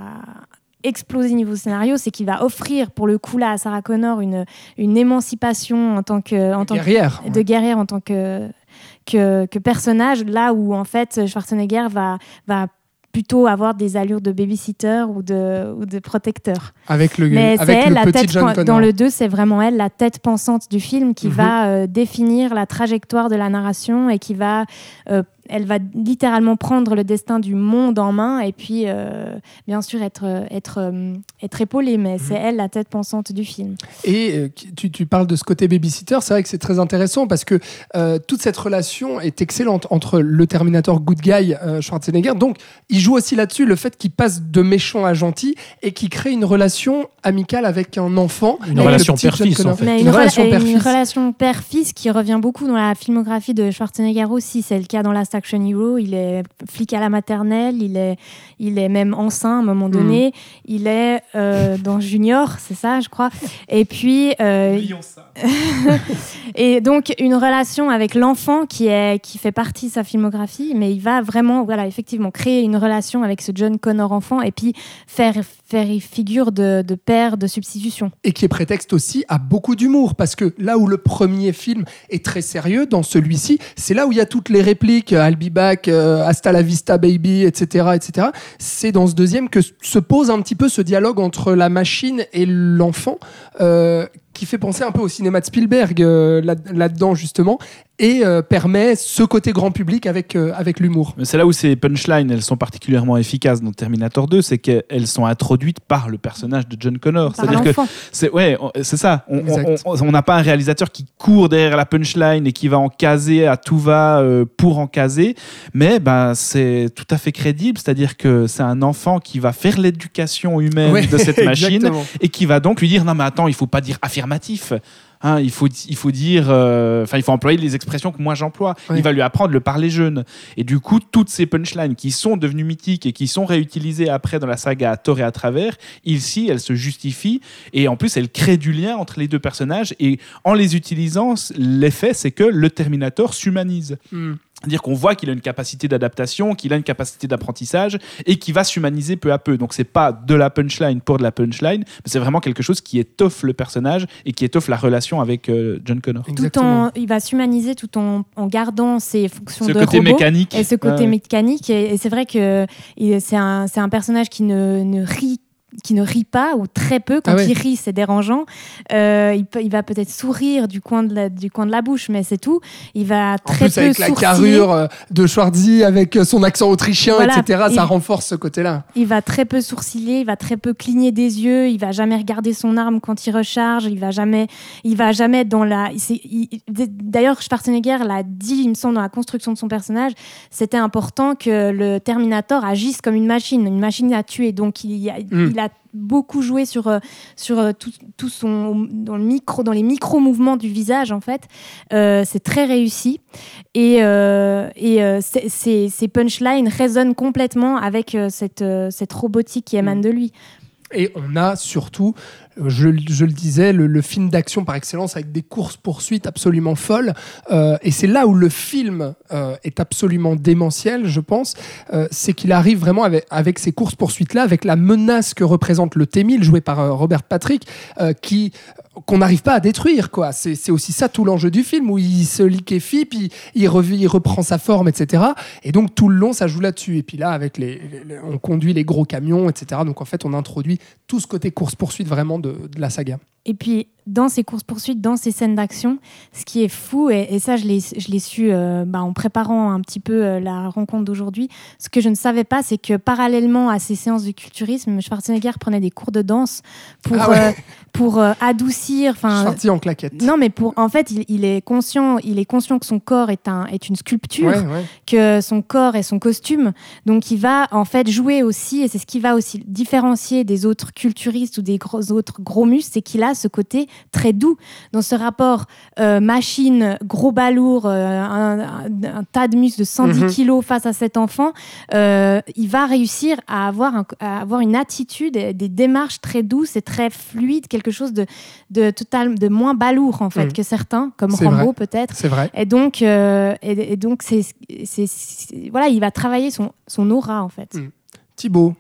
exploser niveau scénario, c'est qu'il va offrir pour le coup là à Sarah Connor une, une émancipation en tant que, en tant que Guerrière. de guerrière en tant que, que, que personnage, là où en fait Schwarzenegger va, va plutôt avoir des allures de babysitter ou de, ou de protecteur. Avec le, Mais c'est avec elle, le la petit tête, John pen- Connor. dans le 2, c'est vraiment elle, la tête pensante du film qui Mhm. va euh, définir la trajectoire de la narration et qui va, euh, elle va littéralement prendre le destin du monde en main et puis, euh, bien sûr, être, être, euh, être épaulée, mais Mhm. c'est elle, la tête pensante du film. Et euh, tu, tu parles de ce côté babysitter, c'est vrai que c'est très intéressant parce que euh, toute cette relation est excellente entre le Terminator good guy euh, Schwarzenegger. Donc, il joue aussi là-dessus le fait qu'il passe de méchant à gentil et qu'il crée une relation amicale avec un enfant. Une relation père-fils, en fait. Mais Une, une, relation une père-fils. relation père-fils qui revient beaucoup dans la filmographie de Schwarzenegger aussi. C'est le cas dans Last Action Hero. Il est flic à la maternelle, il est, il est même enceint à un moment donné. Il est euh, dans Junior, c'est ça, je crois. Et puis, euh, et donc une relation avec l'enfant qui est qui fait partie de sa filmographie, mais il va vraiment, voilà, effectivement, créer une relation avec ce John Connor enfant et puis faire faire figure de, de père de substitution. et qui est prétexte aussi à beaucoup d'humour parce que là où le premier film est très sérieux dans celui-ci c'est là où il y a toutes les répliques euh, I'll be back euh, hasta la vista baby etc etc c'est dans ce deuxième que se pose un petit peu ce dialogue entre la machine et l'enfant euh, qui fait penser un peu au cinéma de Spielberg là- là-dedans justement et euh, permet ce côté grand public avec, euh, avec l'humour c'est là où ces punchlines, elles sont particulièrement efficaces dans Terminator 2, c'est qu'elles sont introduites par le personnage de John Connor. C'est-à-dire que c'est ouais, c'est ça. On- n'a pas un réalisateur qui court derrière la punchline et qui va en caser à tout va euh, pour en caser, mais ben c'est tout à fait crédible. C'est-à-dire que c'est un enfant qui va faire l'éducation humaine Ouais, de cette machine et qui va donc lui dire non mais attends il faut pas dire affirmatif Hein, il, faut, il faut dire euh, enfin il faut employer les expressions que moi j'emploie. Il va lui apprendre le parler jeune. Et du coup toutes ces punchlines qui sont devenues mythiques et qui sont réutilisées après dans la saga à tort et à travers ici elles se justifient. Et en plus elles créent du lien entre les deux personnages. Et en les utilisant l'effet c'est que le Terminator s'humanise c'est-à-dire qu'on voit qu'il a une capacité d'adaptation, qu'il a une capacité d'apprentissage et qu'il va s'humaniser peu à peu. Donc c'est pas de la punchline pour de la punchline, mais c'est vraiment quelque chose qui étoffe le personnage et qui étoffe la relation avec euh, John Connor. Tout en, il va s'humaniser tout en, en gardant ses fonctions Ce de côté robot. mécanique. Et ce côté Ouais. mécanique, et, et c'est vrai que il- c'est un, c'est un personnage qui ne, ne rit qui ne rit pas ou très peu quand Ah il rit c'est dérangeant Euh, il, peut- il va peut-être sourire du coin de la, du coin de la bouche mais c'est tout il va en très plus peu avec la sourciller. carrure euh, de Schwarzy avec euh, son accent autrichien Voilà. etc ça Il- renforce ce côté-là il va très peu sourciller, il va très peu cligner des yeux, il va jamais regarder son arme quand il recharge, il va jamais, il va jamais dans la. il- il- D'ailleurs, Schwarzenegger l'a dit, il me semble, dans la construction de son personnage, c'était important que le Terminator agisse comme une machine, une machine à tuer. Donc il, a- Mm. il a beaucoup joué sur, euh, sur euh, tout, tout son dans le micro dans les micro mouvements du visage en fait. Euh, c'est très réussi. Et, euh, et euh, ces- punchlines résonnent complètement avec cette, cette robotique qui émane de lui Et on a surtout, euh, je, le disais, le, film d'action par excellence avec des courses-poursuites absolument folles. Euh, et c'est là où le film euh, est absolument démentiel, je pense. C'est qu'il arrive vraiment avec, avec ces courses-poursuites-là, avec la menace que représente le T-1000, joué par Robert Patrick, qui qu'on n'arrive pas à détruire quoi. C'est aussi ça tout l'enjeu du film où il se liquéfie puis il, revit, il reprend sa forme etc et donc tout le long ça joue là-dessus. Et puis là avec les, les- on conduit les gros camions etc donc en fait on introduit tout ce côté course poursuite vraiment de, de la saga Et puis, dans ces courses-poursuites, dans ces scènes d'action, ce qui est fou, et, et ça, je l'ai je l'ai su euh, bah, en préparant un petit peu euh, la rencontre d'aujourd'hui, ce que je ne savais pas, c'est que parallèlement à ces séances de culturisme, Schwarzenegger prenait des cours de danse pour, Ah ouais. euh, pour euh, adoucir. sorti en claquette Non, mais pour, en fait, il, il est conscient, il est conscient que son corps est, un, est une sculpture, Ouais, ouais. que son corps est son costume. Donc, il va en fait jouer aussi, et c'est ce qui va aussi différencier des autres culturistes ou des gros, autres gros muscles, c'est qu'il a ce côté très doux dans ce rapport euh, machine, gros balourd, euh, un, un- un tas de muscles de 110 Mhm. kilos face à cet enfant. euh, il va réussir à avoir, un- à avoir une attitude, et des démarches très douces et très fluides, quelque chose de, de total, de moins balourd en fait Mhm. que certains, comme Rambo peut-être. c'est vrai Et donc, et, et donc c'est, c'est, c'est- voilà, il va travailler son, son aura en fait. Mm. Thibaut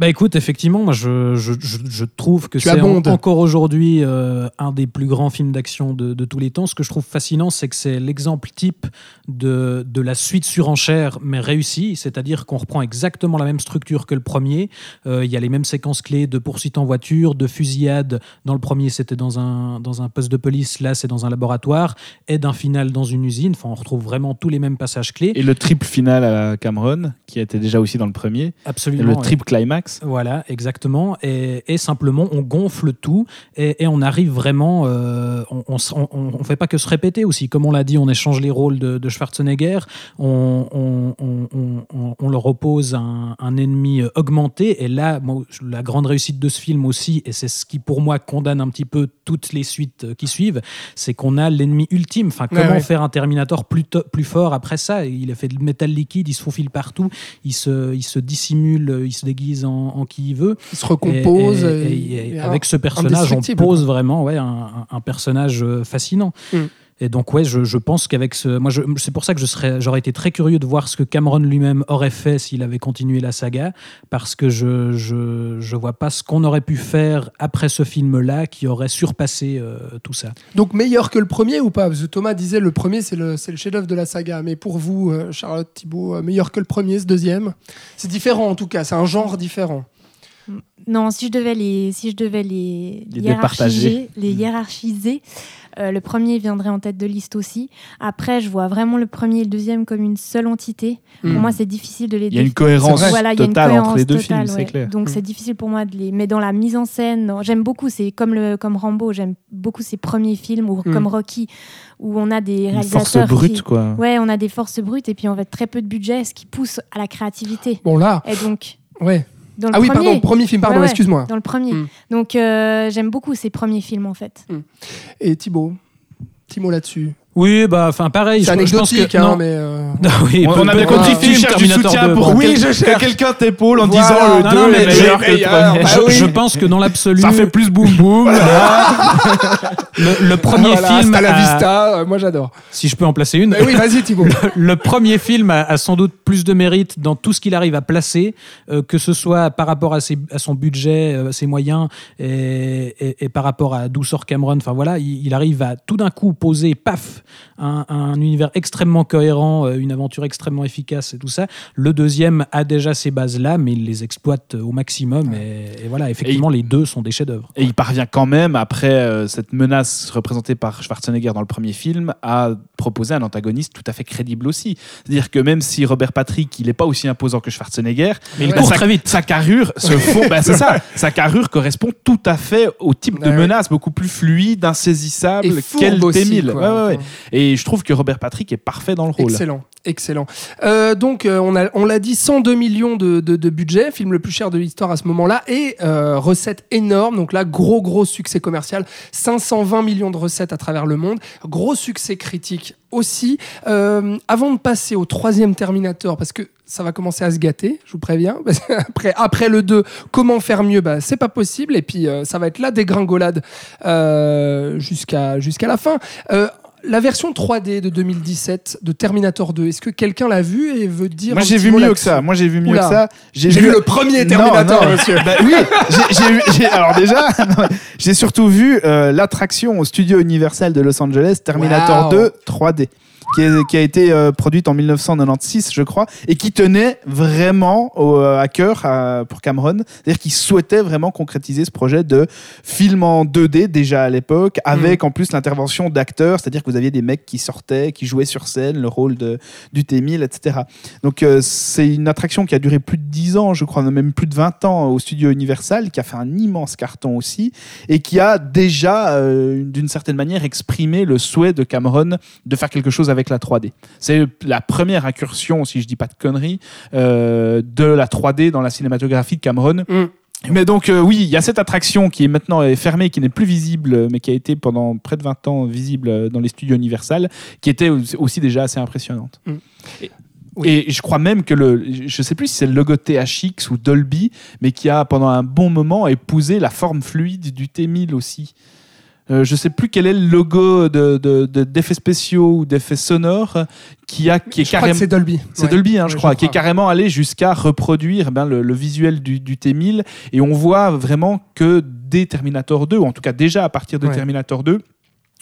Bah écoute, effectivement, moi je, je, je, je trouve que c'est en- encore aujourd'hui euh, un des plus grands films d'action de, de tous les temps. Ce que je trouve fascinant, c'est que c'est l'exemple type de, de la suite surenchère, mais réussie. C'est-à-dire qu'on reprend exactement la même structure que le premier. Euh, Il y a les mêmes séquences clés de poursuite en voiture, de fusillade. Dans le premier, c'était dans un, dans un poste de police. Là, c'est dans un laboratoire. Et d'un final dans une usine. Enfin, on retrouve vraiment tous les mêmes passages clés. Et le triple final à Cameron, qui était déjà aussi dans le premier. Et Absolument. le ouais. triple climax. Voilà, exactement. Et, et simplement, on gonfle tout et, et on arrive vraiment. euh, on, on fait pas que se répéter aussi. Comme on l'a dit, on échange les rôles de, de Schwarzenegger. On, on, on- on- on- on leur oppose un, un ennemi augmenté. Et là, moi, la grande réussite de ce film aussi, et c'est ce qui pour moi condamne un petit peu toutes les suites qui suivent, c'est qu'on a l'ennemi ultime. Enfin, comment ouais. faire un Terminator plus, fort après ça? Il a fait de métal liquide, il se faufile partout, il se, il se dissimule, il se déguise en, en qui il veut. il se recompose Et- avec ce personnage, on pose vraiment ouais, un, un- un personnage euh, fascinant. Mm. Et donc, ouais, je, je pense qu'avec ce. Moi, c'est pour ça que je serais, j'aurais été très curieux de voir ce que Cameron lui-même aurait fait s'il avait continué la saga, parce que je je, je vois pas ce qu'on aurait pu faire après ce film-là qui aurait surpassé euh, tout ça. Donc meilleur que le premier ou pas? Thomas disait le premier c'est le, le chef-d'œuvre de la saga. Mais pour vous, euh, Charlotte Thibault, euh, meilleur que le premier, ce deuxième? C'est différent en tout cas, c'est un genre différent. Non, si je devais les, si je devais les, Les hiérarchiser, les hiérarchiser, euh, le premier viendrait en tête de liste aussi. Après, je vois vraiment le premier et le deuxième comme une seule entité. Mm. Pour moi, c'est difficile de les Il y a une cohérence. Voilà, totale entre les deux totale, films, ouais. c'est clair. Donc Mm. c'est difficile pour moi de les. Mais dans la mise en scène, j'aime beaucoup. C'est comme le comme Rambo. J'aime beaucoup ses premiers films ou Mm. comme Rocky, où on a des réalisateurs brute, qui- quoi. Ouais, on a des forces brutes et puis on va très peu de budget, ce qui pousse à la créativité. Bon là, Et donc ouais. Dans le Ah oui, premier, pardon, premier film, pardon, Ouais, ouais. excuse-moi. dans le premier. Mm. Donc euh, j'aime beaucoup ces premiers films en fait. Et Thibault Thibault là-dessus. Oui, bah, enfin, pareil. C'est je, je pense anecdotique, que. hein, non. mais. euh, Non, oui, On, on a bien compris, peu- tu cherches du soutien 2, pour. Oui, quel- je cherche. que quelqu'un t'épaule en Voilà. disant le Non, 2 non, mais est je- meilleur que le. Bah je, oui. je pense que dans l'absolu, Ça fait plus boum boum. le, le premier voilà, film, hasta la vista, euh, moi j'adore. si je peux en placer une, Mais oui, vas-y Thibault. le premier film a, a sans doute plus de mérite dans tout ce qu'il arrive à placer, euh, que ce soit par rapport à, ses- à son budget, euh, ses moyens, et, et- et par rapport à d'où sort Cameron. Enfin voilà, il, il arrive à tout d'un coup poser, paf, un, un univers extrêmement cohérent, euh, une aventure extrêmement efficace et tout ça. Le deuxième a déjà ces bases-là, mais il les exploite euh, au maximum. Et, et voilà, effectivement, les deux sont des chefs-d'œuvre. Et il parvient quand même, après euh, cette menace représentée par Schwarzenegger dans le premier film, à proposer un antagoniste tout à fait crédible aussi. C'est-à-dire que même si Robert Patrick, il n'est pas aussi imposant que Schwarzenegger, Mais il bah, court sa, très vite. Sa carrure se fond, bah, c'est ça. Sa carrure correspond tout à fait au type de Ouais, menace, beaucoup plus fluide, insaisissable qu'elle aussi, T-1000. Et je trouve que Robert Patrick est parfait dans le rôle. Excellent, excellent. Euh, donc, euh, on, a- on l'a dit, 102 millions de, budget, film le plus cher de l'histoire à ce moment-là, et euh, recettes énormes. Donc là, gros, gros succès commercial. 520 millions de recettes à travers le monde. Gros succès critique aussi. Avant de passer au troisième Terminator, parce que ça va commencer à se gâter, je vous préviens. Après, après le 2, comment faire mieux? Bah, C'est pas possible. Et puis, ça va être la dégringolade euh, jusqu'à jusqu'à la fin. La version 3D de 2017 de Terminator 2, est-ce que quelqu'un l'a vu et veut dire Moi j'ai vu mieux que ça. Moi j'ai vu mieux Oula. que ça. J'ai vu le premier Non, Terminator, non. monsieur. Bah oui, j'ai- j'ai vu- j'ai- alors déjà, non, j'ai surtout vu euh, l'attraction au studio Universal de Los Angeles, Terminator Wow. 2 3D. Qui, est- qui a été euh, produite en 1996, je crois, et qui tenait vraiment au- à cœur à- pour Cameron. C'est-à-dire qu'il souhaitait vraiment concrétiser ce projet de film en 2D déjà à l'époque, avec en plus l'intervention d'acteurs, c'est-à-dire que vous aviez des mecs qui sortaient, qui jouaient sur scène le rôle de, du T-1000, etc. Donc euh, c'est une attraction qui a duré plus de 10 ans, je crois, même plus de 20 ans au studio Universal, qui a fait un immense carton aussi, et qui a déjà, euh, d'une certaine manière, exprimé le souhait de Cameron de faire quelque chose avec la 3D. C'est la première incursion, si je dis pas de conneries, euh, de la 3D dans la cinématographie de Cameron. Mm. Mais donc euh, oui, il y a cette attraction qui est maintenant fermée, qui n'est plus visible, mais qui a été pendant près de 20 ans visible euh, dans les studios Universal, qui était aussi- aussi déjà assez impressionnante. Mm. Et, Oui. et je crois même que le, je sais plus si c'est le logo THX ou Dolby, mais qui a pendant un bon moment épousé la forme fluide du T1000 aussi. Euh, je sais plus quel est le logo de, de- de- d'effets spéciaux ou d'effets sonores qui a qui est Je crois carrément que c'est Dolby. c'est Ouais. Dolby, hein, je Ouais, crois, je qui est carrément allé jusqu'à reproduire ben, le, le visuel du, du T1000. Et on voit vraiment que dès Terminator 2, ou en tout cas déjà à partir de Ouais. Terminator 2,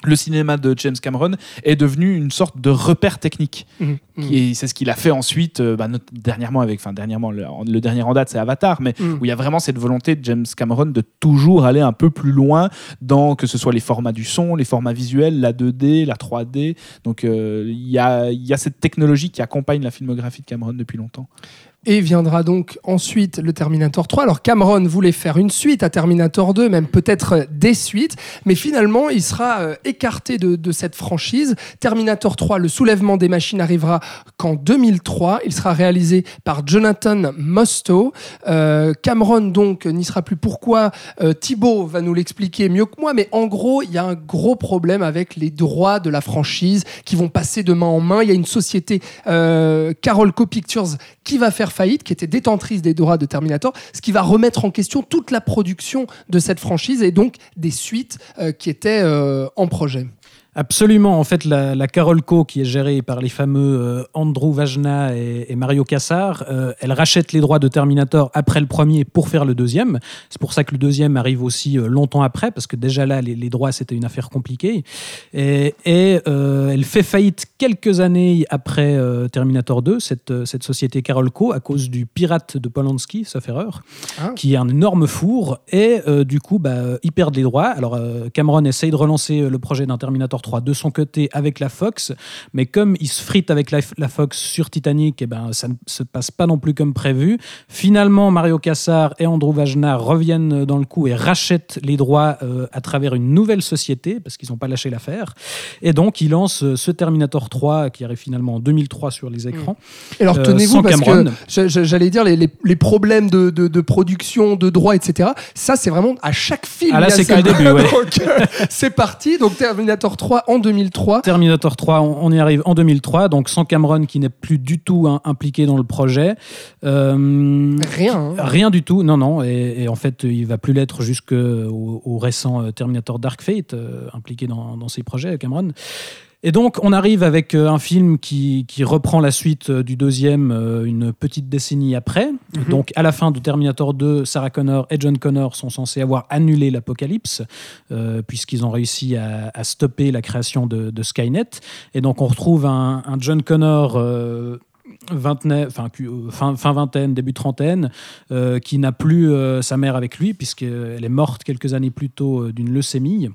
le cinéma de James Cameron est devenu une sorte de repère technique. Mhm. Est- C'est ce qu'il a fait ensuite, euh, bah, dernièrement avec, enfin dernièrement, le, le dernier en date c'est Avatar, mais Mhm. où il y a vraiment cette volonté de James Cameron de toujours aller un peu plus loin dans que ce soit les formats du son, les formats visuels, la 2D, la 3D. Donc euh, il y, a, il y a cette technologie qui accompagne la filmographie de Cameron depuis longtemps. Et viendra donc ensuite le Terminator 3. Alors Cameron voulait faire une suite à Terminator 2, même peut-être euh, des suites, mais finalement il sera euh, écarté de, cette franchise. Terminator 3, le soulèvement des machines arrivera qu'en 2003. Il sera réalisé par Jonathan Mostow. Euh, Cameron donc n'y sera plus. Pourquoi Euh, Thibaut va nous l'expliquer mieux que moi, mais en gros il y a un gros problème avec les droits de la franchise qui vont passer de main en main. Il y a une société euh, Carolco Pictures qui va faire faillite, qui était détentrice des droits de Terminator, ce qui va remettre en question toute la production de cette franchise et donc des suites euh, qui étaient euh, en projet. Absolument. En fait, la, la Carolco, qui est gérée par les fameux euh, Andrew Vajna et, et Mario Cassar, euh, elle rachète les droits de Terminator après le premier pour faire le deuxième. C'est pour ça que le deuxième arrive aussi euh, longtemps après, parce que déjà là, les, les droits, c'était une affaire compliquée. Et, et, euh, elle fait faillite quelques années après euh, Terminator 2, cette, cette société Carolco, à cause du pirate de Polanski, sauf erreur, Ah. qui est un énorme four. Et du coup, bah, ils perdent les droits. Alors, Cameron essaye de relancer le projet d'un Terminator 3 de son côté avec la Fox, mais comme il se frite avec la, la Fox sur Titanic, et ben, ça ne se passe pas non plus comme prévu. Finalement, Mario Cassar et Andrew Vajna reviennent dans le coup et rachètent les droits euh, à travers une nouvelle société, parce qu'ils n'ont pas lâché l'affaire. Et donc, ils lancent euh, ce Terminator 3 qui arrive finalement en 2003 sur les écrans. Et alors Euh, tenez-vous parce Cameron. que j'allais dire les, les- les problèmes de, de- de production, de droits, etc. Ça c'est vraiment à chaque film. Ah, là, c'est que le début, ouais. C'est parti. Donc Terminator 3 en 2003. Terminator 3, on y arrive en 2003, donc sans Cameron qui n'est plus du tout hein, impliqué dans le projet. Euh, Rien. hein. Rien du tout, non, non. Et, et en fait, il va plus l'être jusqu'au au récent euh, Terminator Dark Fate, euh, impliqué dans, dans ces projets, Cameron. Et donc, on arrive avec euh, un film qui, qui reprend la suite euh, du deuxième euh, une petite décennie après. Donc, à la fin de Terminator 2, Sarah Connor et John Connor sont censés avoir annulé l'apocalypse, euh, puisqu'ils ont réussi à, à stopper la création de, de Skynet. Et donc, on retrouve un, un John Connor. euh, fin, fin vingtaine, début trentaine, euh, qui n'a plus sa mère avec lui, puisqu'elle est morte quelques années plus tôt d'une leucémie.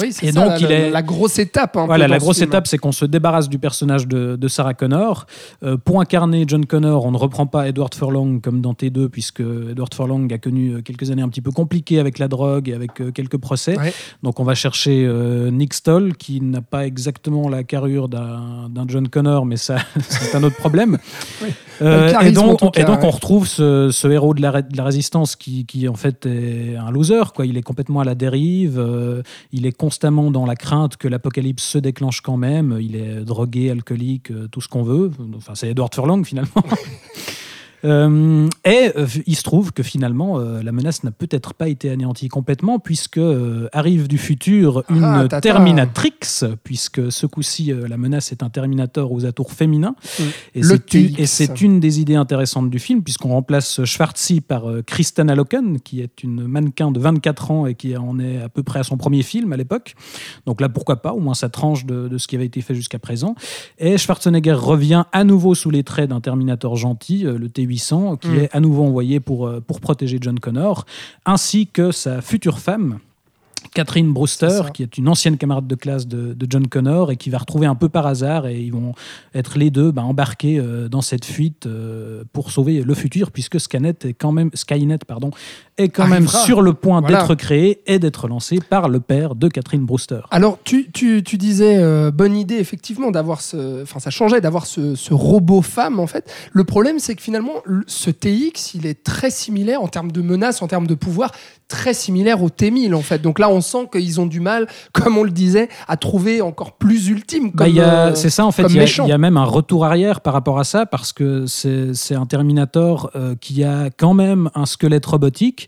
Oui, c'est ça, donc, la, il est- la grosse étape. un peu Voilà, la grosse étape, c'est qu'on se débarrasse du personnage de, de Sarah Connor. Euh, pour incarner John Connor, on ne reprend pas Edward Furlong comme dans T2, puisque Edward Furlong a connu euh, quelques années un petit peu compliquées avec la drogue et avec euh, quelques procès. Ouais. Donc on va chercher euh, Nick Stoll, qui n'a pas exactement la carrure d'un d'un John Connor, mais ça, c'est un autre problème. Oui. Euh, et donc, et on retrouve ce, ce héros de la, ré- de la résistance qui, qui, en fait est un loser. Quoi. Il est complètement à la dérive. euh, il est constamment dans la crainte que l'apocalypse se déclenche quand même. Il est drogué, alcoolique, euh, tout ce qu'on veut. Enfin, c'est Edward Furlong finalement. Euh, et euh, il se trouve que finalement, euh, la menace n'a peut-être pas été anéantie complètement, puisque arrive du futur une Ah, tata. Terminatrix, puisque ce coup-ci, la menace est un Terminator aux atours féminins. Mm. Et c'est une- des idées intéressantes du film, puisqu'on remplace Schwarzy par Kristen Loken, qui est une mannequin de 24 ans et qui en est à peu près à son premier film à l'époque. Donc là, pourquoi pas, au moins ça tranche de, de ce qui avait été fait jusqu'à présent. Et Schwarzenegger revient à nouveau sous les traits d'un Terminator gentil, le T-800, qui Mm. est à nouveau envoyé pour, euh, pour protéger John Connor, ainsi que sa future femme. Catherine Brewster, qui est une ancienne camarade de classe de, de John Connor et qui va retrouver un peu par hasard et ils vont être les deux bah, embarqués euh, dans cette fuite euh, pour sauver le futur puisque Skynet est quand même Skynet pardon est quand même sur le point Voilà. d'être créé et d'être lancé par le père de Catherine Brewster. Alors, tu, tu, tu disais, euh, bonne idée, effectivement, d'avoir ce. Enfin, ça changeait d'avoir ce, ce robot femme, en fait. Le problème, c'est que finalement, le- ce TX, il est très similaire en termes de menaces, en termes de pouvoir, très similaire au T1000, en fait. Donc là, on sent qu'ils ont du mal, comme on le disait, à trouver encore plus ultime. Bah, Comme, euh, c'est ça en fait, il y, a- y même un retour arrière par rapport à ça parce que c'est c'est un Terminator euh, qui a quand même un squelette robotique,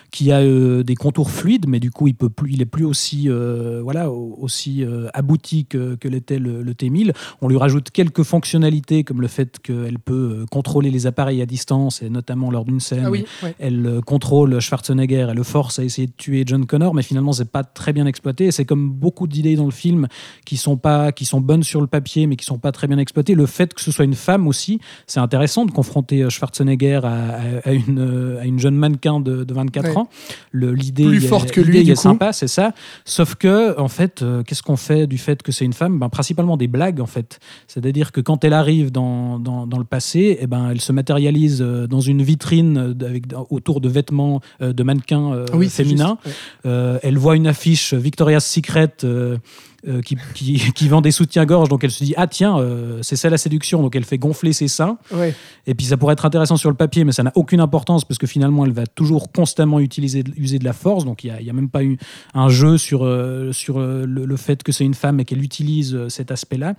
qui a euh, des contours fluides, mais du coup il peut plus, il est plus aussi euh, voilà au- aussi euh, abouti que, que l'était le, le T1000. On lui rajoute quelques fonctionnalités comme le fait qu'elle peut contrôler les appareils à distance et notamment lors d'une scène. Ah oui, ouais. Elle contrôle Schwarzenegger, elle le force à essayer de tuer John Connor, mais finalement c'est pas très bien exploité. Et c'est comme beaucoup d'idées dans le film qui sont pas, qui sont bonnes sur le papier, mais qui sont pas très bien exploitées. Le fait que ce soit une femme aussi, c'est intéressant de confronter Schwarzenegger à, à- à une, à une jeune mannequin de, de 24 Ouais. ans. L'idée Plus forte que lui, est coup. sympa, c'est ça. Sauf que en fait, euh, qu'est-ce qu'on fait du fait que c'est une femme? Ben, Principalement des blagues en fait. C'est-à-dire que quand elle arrive dans, dans, dans le passé, eh ben, elle se matérialise euh, dans une vitrine euh, avec, autour de vêtements de mannequins Oui, féminins. juste, elle voit une affiche Victoria's Secret euh, qui, qui, qui vend des soutiens-gorge, donc elle se dit ah tiens euh, c'est ça la séduction, donc elle fait gonfler ses seins. ouais. Et puis ça pourrait être intéressant sur le papier, mais ça n'a aucune importance parce que finalement elle va toujours constamment utiliser user de la force, donc il n'y a, a même pas eu un jeu sur euh, sur le, le fait que c'est une femme et qu'elle utilise cet aspect-là.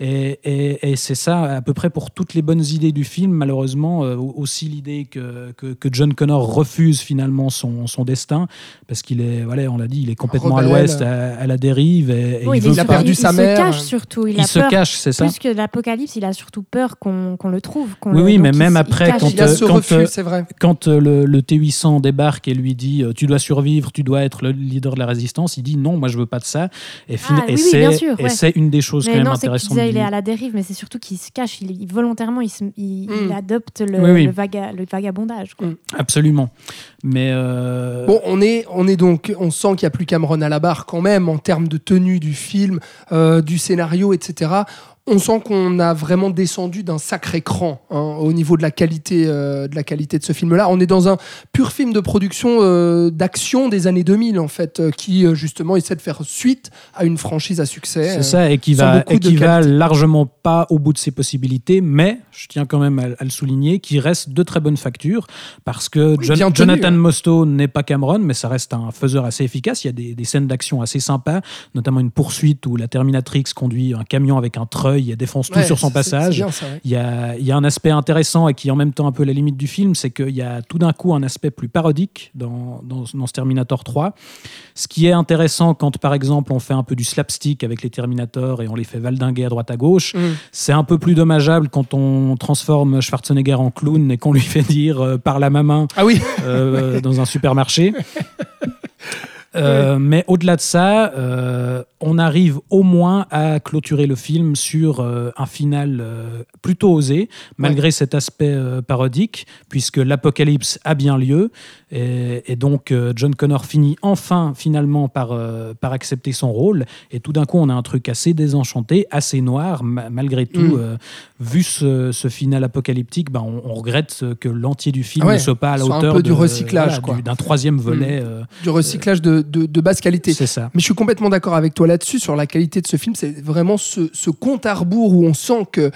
Et, et- et c'est ça à peu près pour toutes les bonnes idées du film. Malheureusement, aussi l'idée que, que, que John Connor refuse finalement son, son destin parce qu'il est, voilà, on l'a dit, il est complètement à l'ouest, à, à la dérive. Et, et Oui, il il, a perdu il- sa il mère. se cache surtout. Il, il a se peur. cache, c'est ça. Plus que l'apocalypse, il a surtout peur qu'on qu'on le trouve. qu'on Oui, oui, mais il même il après, quand, Il y a ce quand, refus, euh, le, le T800 débarque et lui dit euh, tu dois survivre, tu dois être le leader de la résistance, il dit non, moi je veux pas de ça. Et, Ah, et oui, oui, c'est bien sûr, et ouais. c'est une des choses Mais quand même non, tu intéressantes. il est à la dérive, mais c'est surtout qu'il se cache. Il, il- volontairement, il, se- il, Mm. il adopte le, Oui, oui. le vaga- le vagabondage. quoi. Mm. Absolument. Mais euh, Bon, on est, on est donc, on sent qu'il n'y a plus Cameron à la barre quand même en termes de tenue du film, euh, du scénario, etc. On sent qu'on a vraiment descendu d'un sacré cran hein, au niveau de la qualité, euh, de la qualité de ce film-là. On est dans un pur film de production euh, d'action des années 2000 en fait, euh, qui justement essaie de faire suite à une franchise à succès. c'est ça, et qui va, et qui va largement pas au bout de ses possibilités, mais je tiens quand même à, à le souligner, qui reste de très bonne facture, parce que Oui, tenu, Jonathan hein. Mostow n'est pas Cameron, mais ça reste un faiseur assez efficace. Il y a des, des scènes d'action assez sympas, notamment une poursuite où la Terminatrix conduit un camion avec un treuil et défonce tout Ouais, sur son passage. c'est bien ça, ouais. Il y, a, il y a un aspect intéressant et qui est en même temps un peu la limite du film, c'est qu'il y a tout d'un coup un aspect plus parodique dans, dans, dans ce Terminator 3. Ce qui est intéressant quand, par exemple, on fait un peu du slapstick avec les Terminators et on les fait valdinguer à droite à gauche, Mm. c'est un peu plus dommageable quand on transforme Schwarzenegger en clown et qu'on lui fait dire euh, par la main Ah oui, euh, dans un supermarché. Euh, Mais au-delà de ça, euh, on arrive au moins à clôturer le film sur euh, un final euh, plutôt osé, malgré cet aspect parodique, puisque l'apocalypse a bien lieu. Et, et donc, euh, John Connor finit enfin, finalement, par, euh, par accepter son rôle. Et tout d'un coup, on a un truc assez désenchanté, assez noir, ma- malgré tout. Mm. euh, vu ce, ce final apocalyptique, ben, on, on regrette que l'entier du film Ah ouais, ne soit pas à la soit un hauteur peu du recyclage, voilà, d'un troisième volet. Mm. euh, Du recyclage de, de- de basse qualité. c'est ça. Mais je suis complètement d'accord avec toi là-dessus, sur la qualité de ce film. C'est vraiment ce, ce compte à rebours où on sent qu'il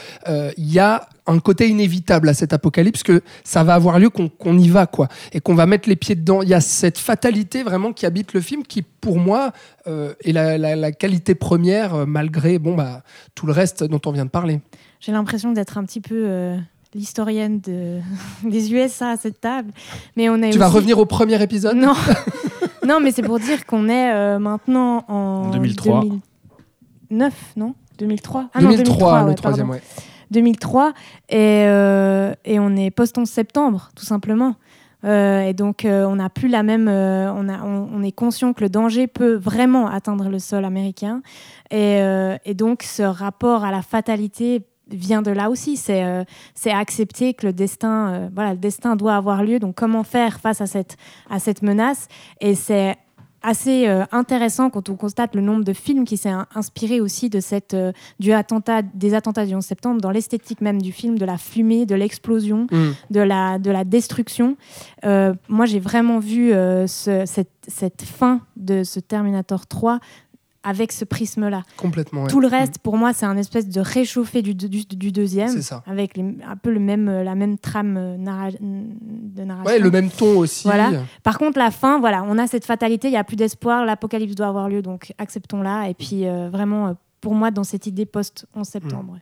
y a un côté inévitable à cet apocalypse, que ça va avoir lieu, qu'on y va, quoi. Et qu'on va mettre les pieds dedans. Il y a cette fatalité vraiment qui habite le film, qui, pour moi, euh, est la, la- la qualité première, euh, malgré bon, bah, tout le reste dont on vient de parler. J'ai l'impression d'être un petit peu euh, l'historienne de... des USA à cette table. Mais on est Tu vas revenir au premier épisode? Non, non, mais c'est pour dire qu'on est euh, maintenant en 2003. 2009, non? 2003 Ah non, 2003, le troisième, ouais. 2003 et, euh, et on est post-11 septembre, tout simplement. Euh, et donc, euh, on n'a plus la même. on, est conscient que le danger peut vraiment atteindre le sol américain. Et, donc, ce rapport à la fatalité vient de là aussi. C'est euh, accepter que le destin, voilà, le destin doit avoir lieu. Donc, comment faire face à cette, à cette menace? Et c'est assez euh, intéressant quand on constate le nombre de films qui s'est in- inspiré aussi de cette, euh, du attentat, des attentats du 11 septembre, dans l'esthétique même du film, de la fumée, de l'explosion, Mm. de la, de la destruction. Euh, moi, j'ai vraiment vu euh, ce- cette, cette fin de ce Terminator 3 avec ce prisme-là. Complètement. ouais. Tout le reste, pour moi, c'est un espèce de réchauffé du, du, du deuxième, C'est ça. avec les- un peu le même, euh, la même trame euh, narra- de narration. Ouais, le même ton aussi. Voilà. Par contre, la fin, voilà, on a cette fatalité, il n'y a plus d'espoir, l'apocalypse doit avoir lieu, donc acceptons-la. Et puis, euh, vraiment, pour moi, dans cette idée post-11 septembre. ouais.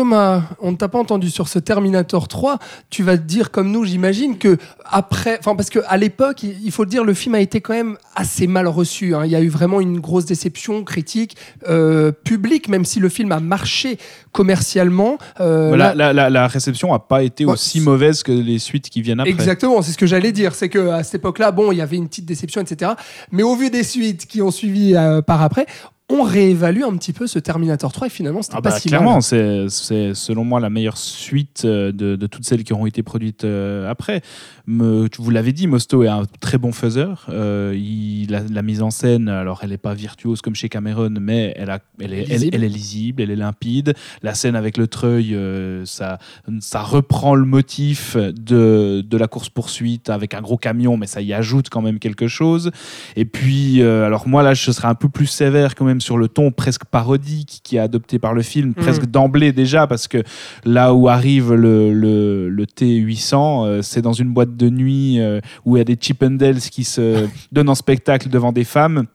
Thomas, on ne t'a pas entendu sur ce Terminator 3. Tu vas te dire comme nous, j'imagine que après, enfin parce que à l'époque, il faut le dire, le film a été quand même assez mal reçu. hein. Il y a eu vraiment une grosse déception critique, euh, publique, même si le film a marché commercialement. Euh, Voilà, la, la- la réception n'a pas été Ouais, aussi mauvaise que les suites qui viennent après. Exactement, c'est ce que j'allais dire. C'est que à cette époque-là, bon, il y avait une petite déception, etc. Mais au vu des suites qui ont suivi euh, par après, on réévalue un petit peu ce Terminator 3 et finalement, c'était Ah pas bah, si clairement, mal. c'est c'est selon moi la meilleure suite euh, de, de toutes celles qui auront été produites euh, après. Me- vous l'avez dit, Mosto est un très bon faiseur. Euh, il, la, la mise en scène, alors elle n'est pas virtuose comme chez Cameron, mais elle, a, elle, est, elle, Lisible. elle est lisible, elle est limpide. La scène avec le treuil, euh, ça, ça reprend le motif de, de la course-poursuite avec un gros camion, mais ça y ajoute quand même quelque chose. Et puis, alors moi là, je serais un peu plus sévère quand même sur le ton presque parodique qui est adopté par le film, presque d'emblée déjà, parce que là où arrive le, le, le T800, euh, c'est dans une boîte de nuit euh, où il y a des Chippendales qui se donnent en spectacle devant des femmes.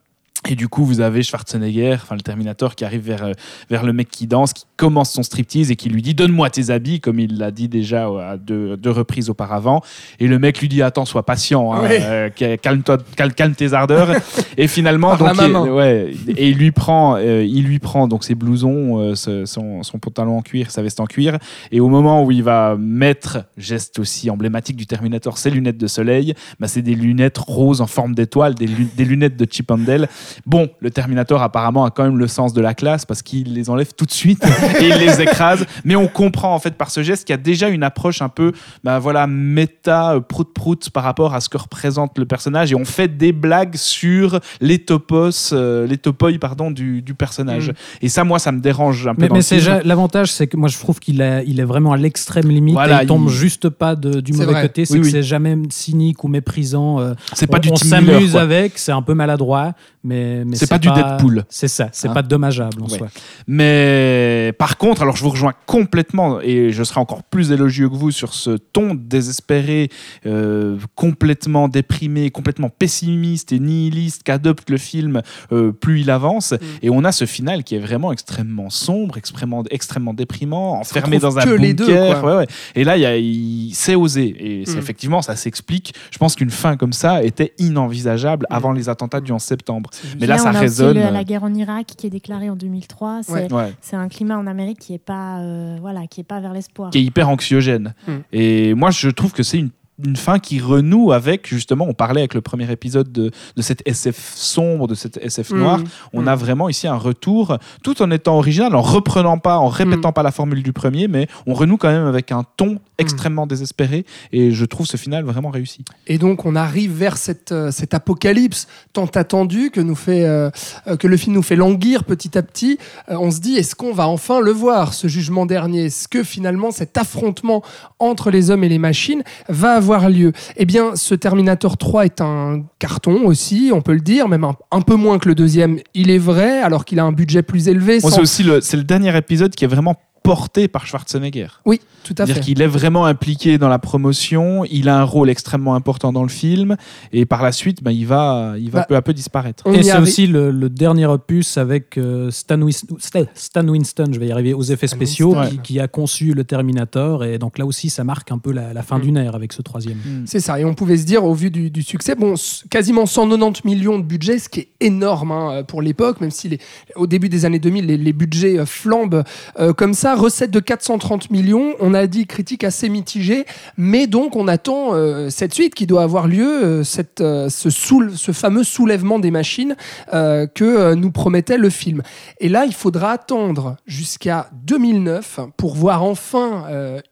Et du coup, vous avez Schwarzenegger, enfin le Terminator, qui arrive vers, euh, vers le mec qui danse, qui commence son striptease et qui lui dit Donne-moi tes habits, comme il l'a dit déjà à deux, deux reprises auparavant. Et le mec lui dit Attends, sois patient, hein, euh, ca- calme-toi, calme, calme tes ardeurs. et finalement, donc, il, ouais, et il lui prend, euh, il lui prend donc ses blousons, euh, ce- son, son pantalon en cuir, sa veste en cuir. Et au moment où il va mettre, geste aussi emblématique du Terminator, ses lunettes de soleil, bah, c'est des lunettes roses en forme d'étoile, des, lu- des lunettes de Chip and Dale. Bon, le Terminator apparemment a quand même le sens de la classe parce qu'il les enlève tout de suite et il les écrase. Mais on comprend en fait par ce geste qu'il y a déjà une approche un peu, bah voilà, méta, euh, prout-prout par rapport à ce que représente le personnage et on fait des blagues sur les topos, euh, les topoi pardon du, du personnage. Mm. Et ça, moi, ça me dérange un peu. Mais, c'est l'avantage, c'est que moi je trouve qu'il est, il est vraiment à l'extrême limite. Voilà, et il tombe il- juste pas de- du mauvais vrai. côté. C'est Oui, que oui. c'est jamais cynique ou méprisant. euh, C'est pas on, du on s'amuse avec, c'est un peu maladroit, mais, mais C'est pas du Deadpool. C'est ça, c'est Hein pas dommageable en Ouais. soi. Mais par contre, alors je vous rejoins complètement et je serai encore plus élogieux que vous sur ce ton désespéré, euh, complètement déprimé, complètement pessimiste et nihiliste qu'adopte le film euh, plus il avance. Et on a ce final qui est vraiment extrêmement sombre, extrêmement, extrêmement déprimant, enfermé dans un que bunker. les deux, quoi. Ouais, ouais. Et là, il, s'est osé. Et c'est Mm. effectivement, ça s'explique. Je pense qu'une fin comme ça était inenvisageable Mm. avant les attentats du 11 septembre. Mais là, ça a aussi résonne. le- la guerre en Irak qui est déclarée en 2003. C'est Ouais. Ouais. c'est un climat en Amérique qui est pas, euh, voilà, qui est pas vers l'espoir. qui est hyper anxiogène. Mm. Et moi, je trouve que c'est une une fin qui renoue avec, justement, on parlait avec le premier épisode de, de cette SF sombre, de cette SF noire. Mm. On Mm. a vraiment ici un retour, tout en étant original, en reprenant pas, en répétant Mm. pas la formule du premier, mais on renoue quand même avec un ton extrêmement désespéré. Et je trouve ce final vraiment réussi. Et donc on arrive vers cette, euh, cet apocalypse tant attendu que, nous fait, euh, euh, que le film nous fait languir petit à petit. Euh, on se dit, est-ce qu'on va enfin le voir, ce jugement dernier? Est-ce que finalement cet affrontement entre les hommes et les machines va avoir lieu Eh bien, ce Terminator 3 est un carton aussi, on peut le dire, même un, un peu moins que le deuxième, il est vrai, alors qu'il a un budget plus élevé. Sans- c'est aussi le, c'est le dernier épisode qui est vraiment porté par Schwarzenegger. Oui, tout à C'est-à-dire fait. qu'il est vraiment impliqué dans la promotion, il a un rôle extrêmement important dans le film, et par la suite, bah, il va, il va Bah, peu à peu disparaître. Et c'est aussi le, le dernier opus avec euh, Stan, Wis- Stan- Winston, je vais y arriver, aux effets Stan spéciaux, Winston. qui, qui a conçu le Terminator. Et donc là aussi, ça marque un peu la, la fin Mm. d'une ère avec ce troisième. C'est ça, et on pouvait se dire, au vu du, du succès, bon, quasiment 190 millions de budget, ce qui est énorme hein, pour l'époque, même si les- au début des années 2000, les, les budgets euh, flambent euh, comme ça. Recette de 430 millions, on a dit critique assez mitigée, mais donc on attend euh, cette suite qui doit avoir lieu, euh, cette, euh, ce, fameux soulèvement des machines que nous promettait le film. Et là, il faudra attendre jusqu'à 2009 pour voir enfin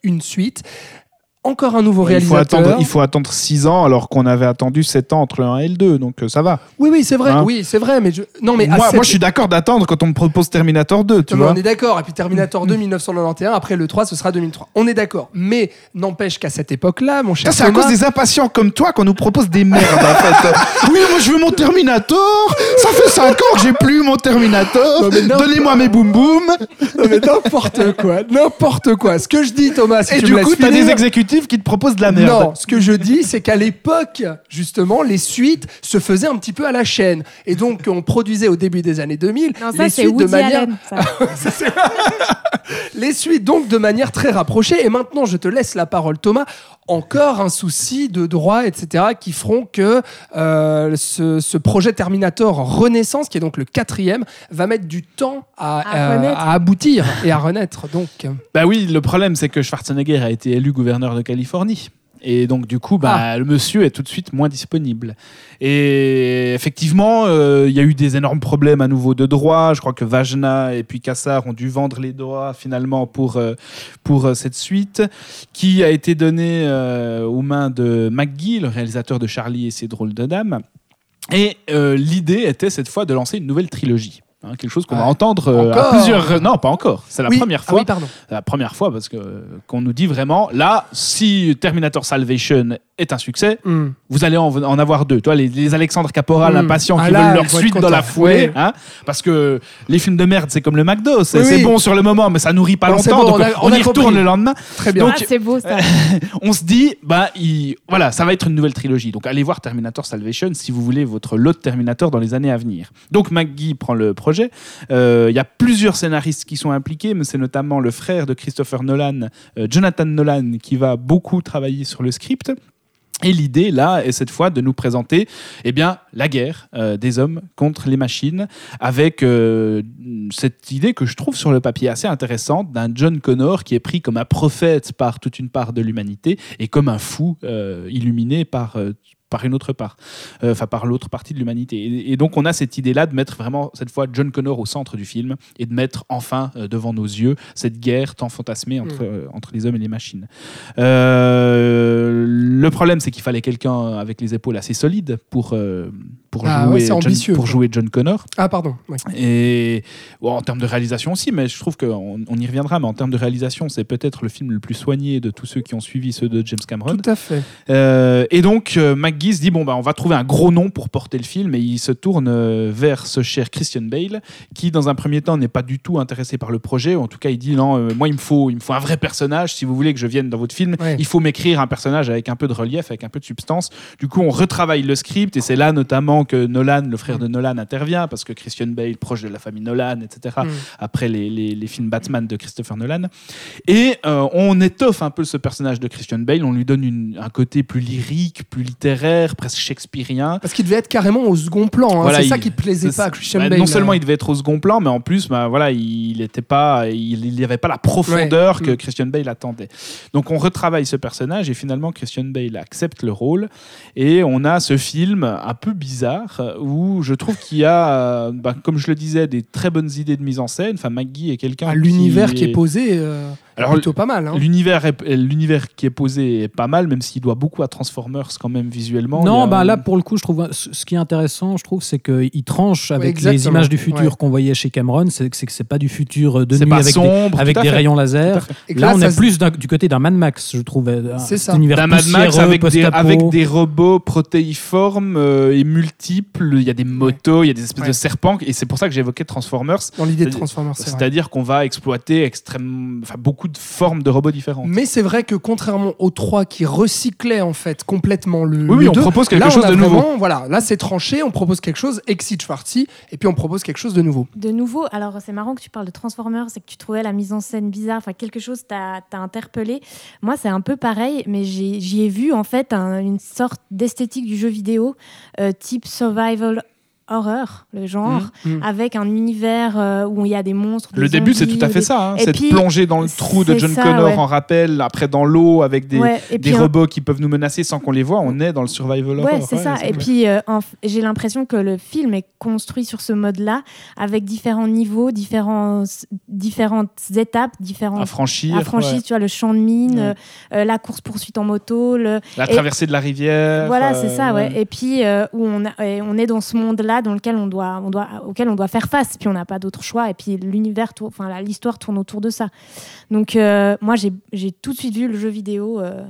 une suite. Encore un nouveau il, faut réalisateur. attendre, il faut attendre 6 ans alors qu'on avait attendu 7 ans entre le 1 et le 2, donc euh, ça va. Oui, oui, c'est vrai. Hein oui, c'est vrai. Mais je... non, mais moi, moi, je suis d'accord d'attendre quand on me propose Terminator 2, tu Non, vois. on est d'accord. Et puis Terminator 2, 1991. Après le 3, ce sera 2003. On est d'accord. Mais n'empêche qu'à cette époque-là, mon cher c'est à cause des impatients comme toi qu'on nous propose des merdes, en fait. Oui, moi, je veux mon Terminator. Ça fait 5 ans que j'ai plus mon Terminator. Donnez-moi mes boum boum. Non, mais n'importe quoi, n'importe quoi. Ce que je dis, Thomas, si Et tu du me coup, t'as des exécutifs qui te proposent de la merde. Non, ce que je dis, c'est qu'à l'époque, justement, les suites se faisaient un petit peu à la chaîne. Et donc, on produisait au début des années 2000 Non, ça, les suites de manière Allen. ça. les suites donc de manière très rapprochée. Et maintenant, je te laisse la parole, Thomas. Encore un souci de droit, etc., qui feront que euh, ce, ce projet Terminator Renaissance, qui est donc le quatrième, va mettre du temps à, À euh, à aboutir et à renaître. Donc, Bah oui, le problème, c'est que Schwarzenegger a été élu gouverneur de Californie. Et donc, du coup, bah, Ah. le monsieur est tout de suite moins disponible. Et effectivement, euh, il y a eu des énormes problèmes à nouveau de droit. Je crois que Vajna et puis Kassar ont dû vendre les droits finalement pour, euh, pour euh, cette suite, qui a été donnée aux mains de McGee, le réalisateur de Charlie et ses drôles de dames. Et l'idée était cette fois de lancer une nouvelle trilogie. Hein, quelque chose qu'on va entendre euh, à plusieurs. Non, pas encore. C'est la oui. première Ah fois oui, pardon. c'est la première fois parce que qu'on nous dit vraiment là si Terminator Salvation est un succès Hmm. vous allez en, en avoir deux toi les, les Alexandre Caporal Mm. impatients Ah qui là, veulent leur suite dans la Ouais. hein, parce que les films de merde c'est comme le McDo c'est Oui, c'est oui. bon sur le moment mais ça nourrit pas Bon, longtemps bon, donc on a- on, on a y retourne le lendemain Très bien. Donc, Ah, c'est beau ça. on se dit bah il- voilà ça va être une nouvelle trilogie donc allez voir Terminator Salvation si vous voulez votre lot de Terminator dans les années à venir donc McGee prend le projet Euh, il y a plusieurs scénaristes qui sont impliqués mais c'est notamment le frère de Christopher Nolan euh, Jonathan Nolan qui va beaucoup travailler sur le script et l'idée, là, est cette fois de nous présenter eh bien, la guerre euh, des hommes contre les machines, avec euh, cette idée que je trouve sur le papier assez intéressante d'un John Connor qui est pris comme un prophète par toute une part de l'humanité et comme un fou euh, illuminé par, par une autre part, Euh, enfin par l'autre partie de l'humanité. Et, et donc on a cette idée-là de mettre vraiment, cette fois, John Connor au centre du film et de mettre enfin euh, devant nos yeux cette guerre tant fantasmée entre, euh, entre les hommes et les machines. Le problème, c'est qu'il fallait quelqu'un avec les épaules assez solides pour, pour, Ah jouer, ouais, John, pour jouer John Connor. Ah, pardon. ouais. Et bon, en termes de réalisation aussi, mais je trouve qu'on on y reviendra, mais en termes de réalisation, c'est peut-être le film le plus soigné de tous ceux qui ont suivi ceux de James Cameron. Tout à fait. Euh, et donc, euh, McGee se dit bon, bah, on va trouver un gros nom pour porter le film, et il se tourne euh, vers ce cher Christian Bale, qui, dans un premier temps, n'est pas du tout intéressé par le projet. En tout cas, il dit non, euh, moi, il me, faut, il me faut un vrai personnage. Si vous voulez que je vienne dans votre film, Ouais. il faut m'écrire un personnage avec un peu de relief, avec un peu de substance. Du coup, on retravaille le script, et c'est là notamment que Nolan, le frère de Nolan, intervient parce que Christian Bale, proche de la famille Nolan, etc. Mm. Après les, les- les films Batman de Christopher Nolan. Et euh, on étoffe un peu ce personnage de Christian Bale, on lui donne une- un côté plus lyrique, plus littéraire, presque shakespearien. Parce qu'il devait être carrément au second plan. hein. Voilà, c'est ça qui plaisait c'est- pas à Christian bah, Bale. Non seulement hein. il devait être au second plan, mais en plus, bah, voilà, il n'était pas, il n'y avait pas la profondeur Ouais. que Mm. Christian Bale attendait. Donc on retravaille ce personnage et finalement Christian Bale accepte le rôle et on a ce film un peu bizarre euh, où je trouve qu'il y a, euh, bah, comme je le disais, des très bonnes idées de mise en scène. Enfin, Maggie est quelqu'un. Ah, L'univers qui est posé, euh, Alors, plutôt pas mal. hein. L'univers, est- l'univers qui est posé est pas mal, même s'il doit beaucoup à Transformers quand même visuellement. Non, a- bah là pour le coup, je trouve ce qui est intéressant, je trouve, c'est qu'il tranche avec les images du futur Ouais. qu'on voyait chez Cameron. C'est que c'est pas du futur de c'est nuit avec des, sombre, avec tout à des rayons laser. Là, on est plus du côté d'un Mad Max, je trouve. euh, C'est ça. univers d'un Mad Max avec des, avec des robots protéiformes euh, et multiples. Il y a des motos, il y a des espèces Ouais. de serpents. Et c'est pour ça que j'évoquais Transformers. dans l'idée de Transformers. C'est-à-dire qu'on va exploiter extrêmement, enfin, beaucoup de formes de robots différentes. Mais c'est vrai que contrairement aux trois qui recyclaient en fait complètement le. Oui, le oui, on deux, propose quelque là, chose on a de nouveau. vraiment- Voilà, là c'est tranché, on propose quelque chose, exit Schwarzy, et puis on propose quelque chose de nouveau. De nouveau, alors c'est marrant que tu parles de Transformers, c'est que tu trouvais la mise en scène bizarre, enfin quelque chose t'a t'a interpellé. Moi, c'est un peu pareil, mais j'ai- j'y ai vu en fait un- une sorte d'esthétique du jeu vidéo, euh, type survival horror, le genre, Mhm. avec un univers euh, où il y a des monstres. des Le début, c'est tout à fait des- ça. hein, Et cette puis, plongée dans le trou de John ça, Connor ouais. en rappel, après dans l'eau avec des, Ouais, des un- robots qui peuvent nous menacer sans qu'on les voit. On est dans le survival horror. Ouais, c'est ça. Et puis, euh, j'ai l'impression que le film est construit sur ce mode-là, avec différents niveaux, différents, différentes étapes, différentes à franchir, affranchis, ouais. tu vois, le champ de mine, euh, la course-poursuite en moto, le... la et- traversée de la rivière. Voilà, c'est ça, ouais. Et puis, où on, a- et on est dans ce monde-là dans lequel on doit, on doit, auquel on doit faire face, puis on n'a pas d'autre choix, et puis l'univers, enfin, l'histoire tourne autour de ça. Donc, euh, moi, j'ai j'ai tout de suite vu le jeu vidéo euh,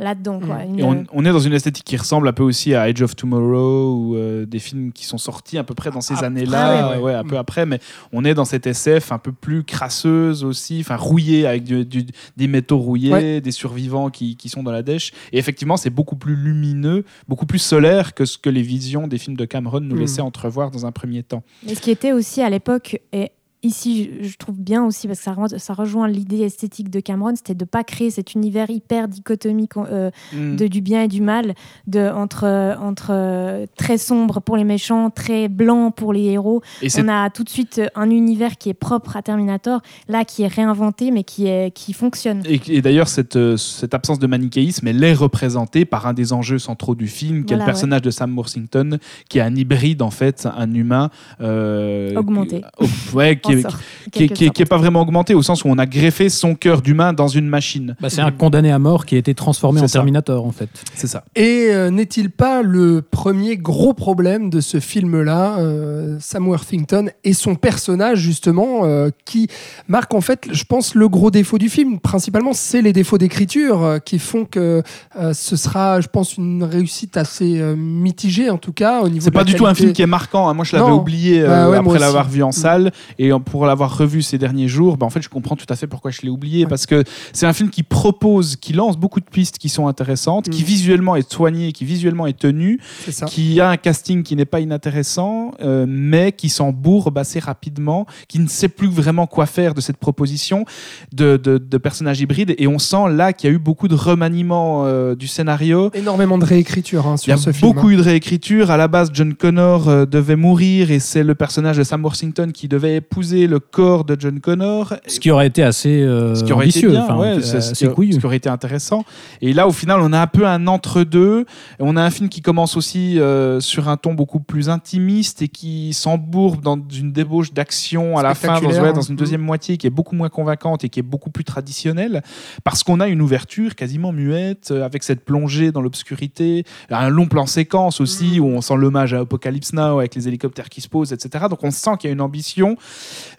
là-dedans, quoi. Une- Et on, on est dans une esthétique qui ressemble un peu aussi à Age of Tomorrow ou euh, des films qui sont sortis à peu près dans ces Après, années-là, ouais. ouais, un peu après, mais on est dans cette SF un peu plus crasseuse aussi, enfin rouillée avec du- du- des métaux rouillés, Ouais. des survivants qui, qui sont dans la dèche. Et effectivement, c'est beaucoup plus lumineux, beaucoup plus solaire que ce que les visions des films de Cameron nous Mm. laissaient entrevoir dans un premier temps. Mais ce qui était aussi à l'époque, et ici je, trouve bien aussi, parce que ça, re- ça rejoint l'idée esthétique de Cameron, c'était de ne pas créer cet univers hyper dichotomique euh, Mm. de, du bien et du mal, de, entre, entre euh, très sombre pour les méchants, très blanc pour les héros. Et On a tout de suite un univers qui est propre à Terminator, là qui est réinventé, mais qui, est, qui fonctionne. Et, et d'ailleurs, cette, euh, cette absence de manichéisme, elle est représentée par un des enjeux centraux du film, qui est Voilà, le personnage de Sam Worthington, qui est un hybride, en fait, un humain. euh, Augmenté. euh, ouais, qui, Qui, est, quelque qui est- sorte. qui est pas vraiment augmenté, au sens où on a greffé son cœur d'humain dans une machine. Bah, c'est un condamné à mort qui a été transformé en ça. Terminator, en fait. C'est ça. Et euh, n'est-il pas le premier gros problème de ce film-là, euh, Sam Worthington et son personnage justement, euh, qui marque en fait, je pense, le gros défaut du film? Principalement, c'est les défauts d'écriture euh, qui font que euh, ce sera, je pense, une réussite assez euh, mitigée en tout cas au niveau. C'est de la pas du tout un film qui est marquant. hein. Moi, je l'avais oublié euh, Bah ouais, après l'avoir vu en Mm. salle et pour l'avoir revu ces derniers jours. Bah, en fait, je comprends tout à fait pourquoi je l'ai oublié Ouais. parce que c'est un film qui propose, qui lance beaucoup de pistes qui sont intéressantes, Mm. qui visuellement est soigné, qui visuellement est tenu, qui a un casting qui n'est pas inintéressant, euh, mais qui s'embourbe assez rapidement, qui ne sait plus vraiment quoi faire de cette proposition de, de, de personnage hybride. Et on sent là qu'il y a eu beaucoup de remaniement euh, du scénario. Énormément de réécriture hein, Il y a sur ce film. beaucoup eu de réécriture. À la base, John Connor euh, devait mourir et c'est le personnage de Sam Worthington qui devait épouser le corps de John Connor. Ce qui aurait été assez euh, Ce qui aurait ambitieux, été bien, enfin, ouais, euh, c'est ce, qui, couillu. ce qui aurait été intéressant. Et là, au final, on a un peu un entre-deux. On a un film qui commence aussi euh, sur un ton beaucoup plus intimiste et qui s'embourbe dans une débauche d'action à la fin, dans, Spectaculaire, ouais, dans une deuxième moitié qui est beaucoup moins convaincante et qui est beaucoup plus traditionnelle, parce qu'on a une ouverture quasiment muette, euh, avec cette plongée dans l'obscurité, un long plan séquence aussi, Mm. où on sent l'hommage à Apocalypse Now, avec les hélicoptères qui se posent, etc. Donc on sent qu'il y a une ambition.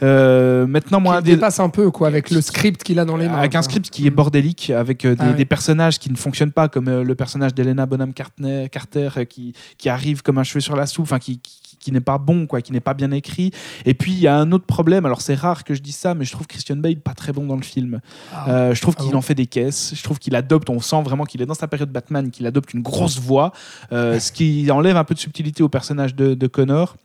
Euh, maintenant, moi, des- dépasse un peu quoi avec le script qu'il a dans les mains. avec un script qui est bordélique, avec euh, des, Ah ouais. des personnages qui ne fonctionnent pas, comme euh, le personnage d'Elena Bonham Carter, Carter qui, qui arrive comme un cheveu sur la soupe, enfin qui, qui, qui n'est pas bon, quoi, qui n'est pas bien écrit. Et puis il y a un autre problème. Alors c'est rare que je dise ça, mais je trouve Christian Bale pas très bon dans le film. Euh, je trouve Ah qu'il bon en fait des caisses. Je trouve qu'il adopte. On sent vraiment qu'il est dans sa période Batman, qu'il adopte une grosse voix, euh, ce qui enlève un peu de subtilité au personnage de, de Connor.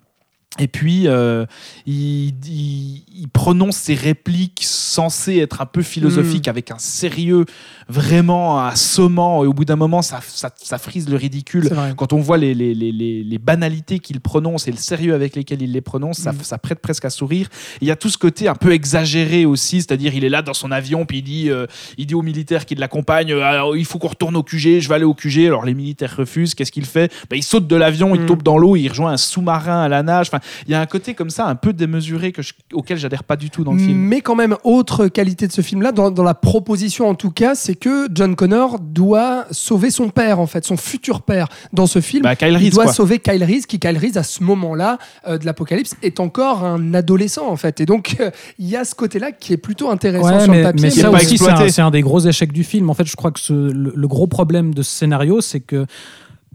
Et puis, euh, il, il- il prononce ses répliques censées être un peu philosophiques avec un sérieux vraiment assommant. Et au bout d'un moment, ça, ça, ça frise le ridicule. Quand on voit les, les, les, les, les banalités qu'il prononce et le sérieux avec lesquels il les prononce, ça, Mm. ça prête presque à sourire. Il y a tout ce côté un peu exagéré aussi, c'est-à-dire il est là dans son avion, puis il dit, euh, il dit aux militaires qui l'accompagnent, Alors, il faut qu'on retourne au QG, je vais aller au QG. Alors les militaires refusent, qu'est-ce qu'il fait? Ben, Il saute de l'avion, il Mm. tombe dans l'eau, il rejoint un sous-marin à la nage. Enfin, il y a un côté comme ça, un peu démesuré que je- auquel j'adhère pas du tout dans le film. Mais quand même, autre qualité de ce film-là, dans, dans la proposition en tout cas, c'est que John Connor doit sauver son père, en fait, son futur père. Dans ce film, Bah, Kyle il Reese, doit quoi. sauver Kyle Reese, qui Kyle Reese, à ce moment-là euh, de l'apocalypse, est encore un adolescent, en fait. Et donc, euh, il y a ce côté-là qui est plutôt intéressant Ouais, sur mais, le papier. mais ça aussi, c'est un, des gros échecs du film. En fait, je crois que ce- le, le gros problème de ce scénario, c'est que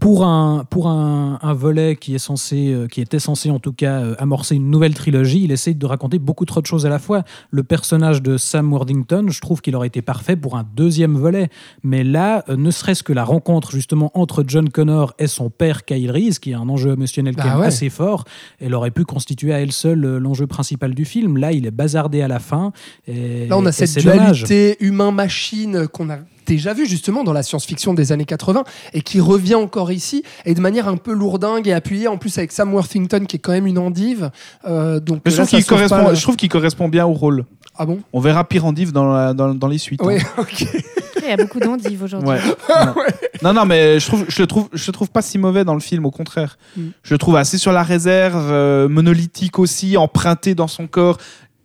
pour un, pour un, un volet qui est censé, euh, qui était censé en tout cas euh, amorcer une nouvelle trilogie, il essaye de raconter beaucoup trop de choses à la fois. Le personnage de Sam Worthington, je trouve qu'il aurait été parfait pour un deuxième volet. Mais là, euh, ne serait-ce que la rencontre justement entre John Connor et son père Kyle Reese, qui est un enjeu émotionnel même ouais. assez fort, elle aurait pu constituer à elle seule l'enjeu principal du film. Là, il est bazardé à la fin. Et, Là, on a et cette dualité humain-machine qu'on a déjà vu justement dans la science-fiction des années 80 et qui revient encore ici et de manière un peu lourdingue et appuyée en plus avec Sam Worthington qui est quand même une endive. Euh, donc Mais je là, trouve ça qu'il sauve pas correspond, je trouve qu'il correspond bien au rôle. Ah bon? On verra pire en div dans, la- dans, dans les suites. Oui, hein. ok. Il y a beaucoup d'endives aujourd'hui. Ouais. Ouais. Non, non, mais je trouve, je le trouve, je le trouve pas si mauvais dans le film, au contraire. Mm. Je le trouve assez sur la réserve, euh, monolithique aussi, emprunté dans son corps,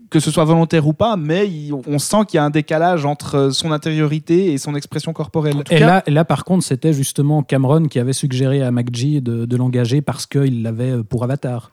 que ce soit volontaire ou pas, mais il- on sent qu'il y a un décalage entre euh, son intériorité et son expression corporelle. Et là, là, par contre, c'était justement Cameron qui avait suggéré à McGee de, de l'engager parce qu'il l'avait euh, pour Avatar.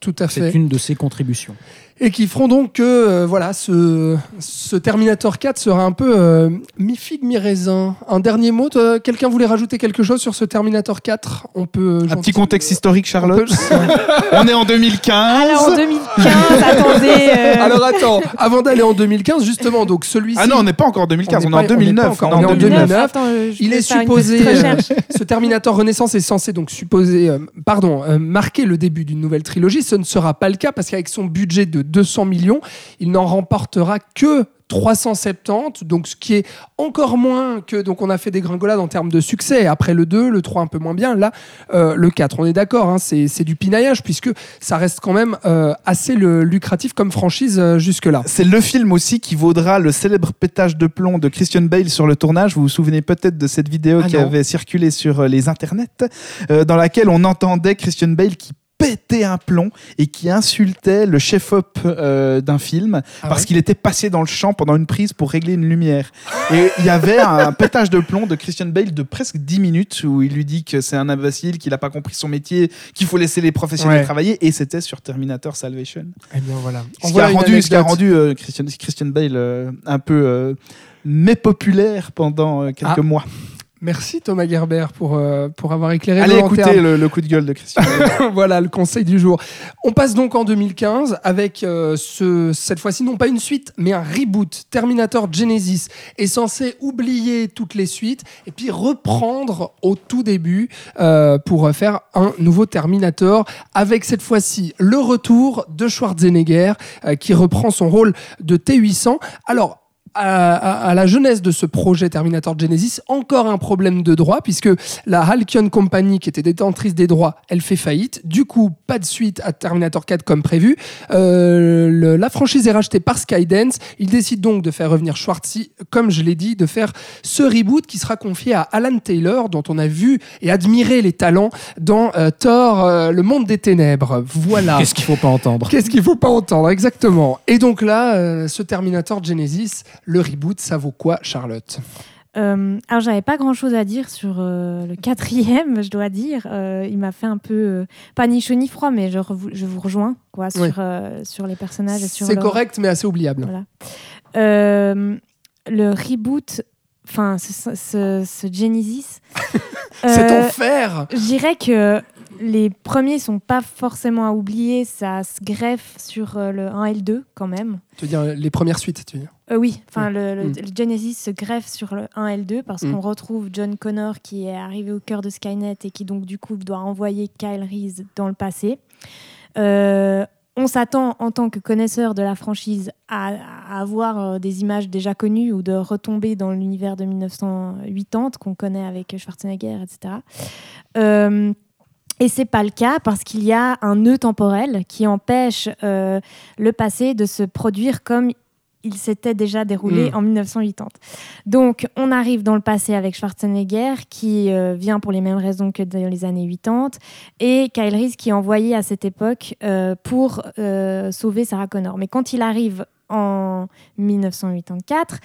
Tout à fait. C'est une de ses contributions. Et qui feront donc que euh, voilà, ce, ce Terminator 4 sera un peu euh, mi-figue, mi-raisin. Un dernier mot, quelqu'un voulait rajouter quelque chose sur ce Terminator 4 On peut. Un petit contexte historique, Charlotte. On peut- on est en 2015. Alors en 2015, attendez. euh, Alors attends, avant d'aller en 2015, justement, donc celui-ci. ah non, on n'est pas encore en 2015, on, On est en pas- on n'est 2009. pas encore- on est en on est en 2009. 2009. Attends, euh, je Il est supposé, euh, ce Terminator Renaissance est censé donc supposer, euh, pardon, euh, marquer le début d'une nouvelle trilogie. Ce ne sera pas le cas parce qu'avec son budget de 200 millions, il n'en remportera que 370, donc ce qui est encore moins que donc on a fait des gringolades en termes de succès. Après le 2, le 3 un peu moins bien, là euh, le 4, on est d'accord, hein, c'est c'est du pinaillage puisque ça reste quand même euh, assez le, lucratif comme franchise euh, jusque là. C'est le film aussi qui vaudra le célèbre pétage de plomb de Christian Bale sur le tournage. Vous vous souvenez peut-être de cette vidéo Ah qui non. avait circulé sur les internets, dans laquelle on entendait Christian Bale qui pétait un plomb et qui insultait le chef-op euh, d'un film Ah parce ouais qu'il était passé dans le champ pendant une prise pour régler une lumière. Et il y avait un pétage de plomb de Christian Bale de presque 10 minutes où il lui dit que c'est un imbécile, qu'il n'a pas compris son métier, qu'il faut laisser les professionnels Ouais. travailler et c'était sur Terminator Salvation. Eh bien voilà. Ce qui a rendu, ce qui a rendu euh, Christian, Christian Bale euh, un peu euh, mépopulaire pendant quelques Ah. mois. Merci Thomas Gerber pour, euh, pour avoir éclairé Allez écouter le, le coup de gueule de Christian voilà le conseil du jour. On passe donc en 2015 avec euh, ce, cette fois-ci non pas une suite mais un reboot. Terminator Genesis est censé oublier toutes les suites et puis reprendre au tout début euh, pour faire un nouveau Terminator avec cette fois-ci le retour de Schwarzenegger qui reprend son rôle de T800. Alors à, à- à la jeunesse de ce projet Terminator Genesis, encore un problème de droit, puisque la Halcyon Company, qui était détentrice des droits, elle fait faillite. Du coup, pas de suite à Terminator 4 comme prévu. Euh, le- la franchise est rachetée par Skydance. Il décide donc de faire revenir Schwarzy, comme je l'ai dit, de faire ce reboot qui sera confié à Alan Taylor, dont on a vu et admiré les talents dans euh, Thor, euh, le monde des ténèbres. Voilà. Qu'est-ce qu'il faut pas entendre? Qu'est-ce qu'il faut pas entendre exactement Et donc là, euh, ce Terminator Genesis, le reboot, ça vaut quoi, Charlotte? Euh, alors, j'avais pas grand chose à dire sur euh, le quatrième, je dois dire. Euh, il m'a fait un peu, pas ni chaud ni froid, mais je, vous rejoins quoi, sur, Oui. sur les personnages et sur C'est leur- correct, mais assez oubliable. Voilà. Le reboot, enfin, ce, ce, ce Genesis. Cet enfer Je dirais que les premiers sont pas forcément à oublier, ça se greffe sur le 1 et le 2 quand même. Tu veux dire les premières suites, tu veux dire? Euh, oui, enfin le, le- Mm. le Genesis se greffe sur le 1 et le 2 parce Mm. qu'on retrouve John Connor qui est arrivé au cœur de Skynet et qui donc du coup doit envoyer Kyle Reese dans le passé. Euh, on s'attend en tant que connaisseur de la franchise à, à avoir euh, des images déjà connues ou de retomber dans l'univers de 1980 qu'on connaît avec Schwarzenegger, etc. Et c'est pas le cas parce qu'il y a un nœud temporel qui empêche euh, le passé de se produire comme il s'était déjà déroulé Mm. en 1980. Donc, on arrive dans le passé avec Schwarzenegger, qui euh, vient pour les mêmes raisons que dans les années 80, et Kyle Reese qui est envoyé à cette époque euh, pour euh, sauver Sarah Connor. Mais quand il arrive en 1984,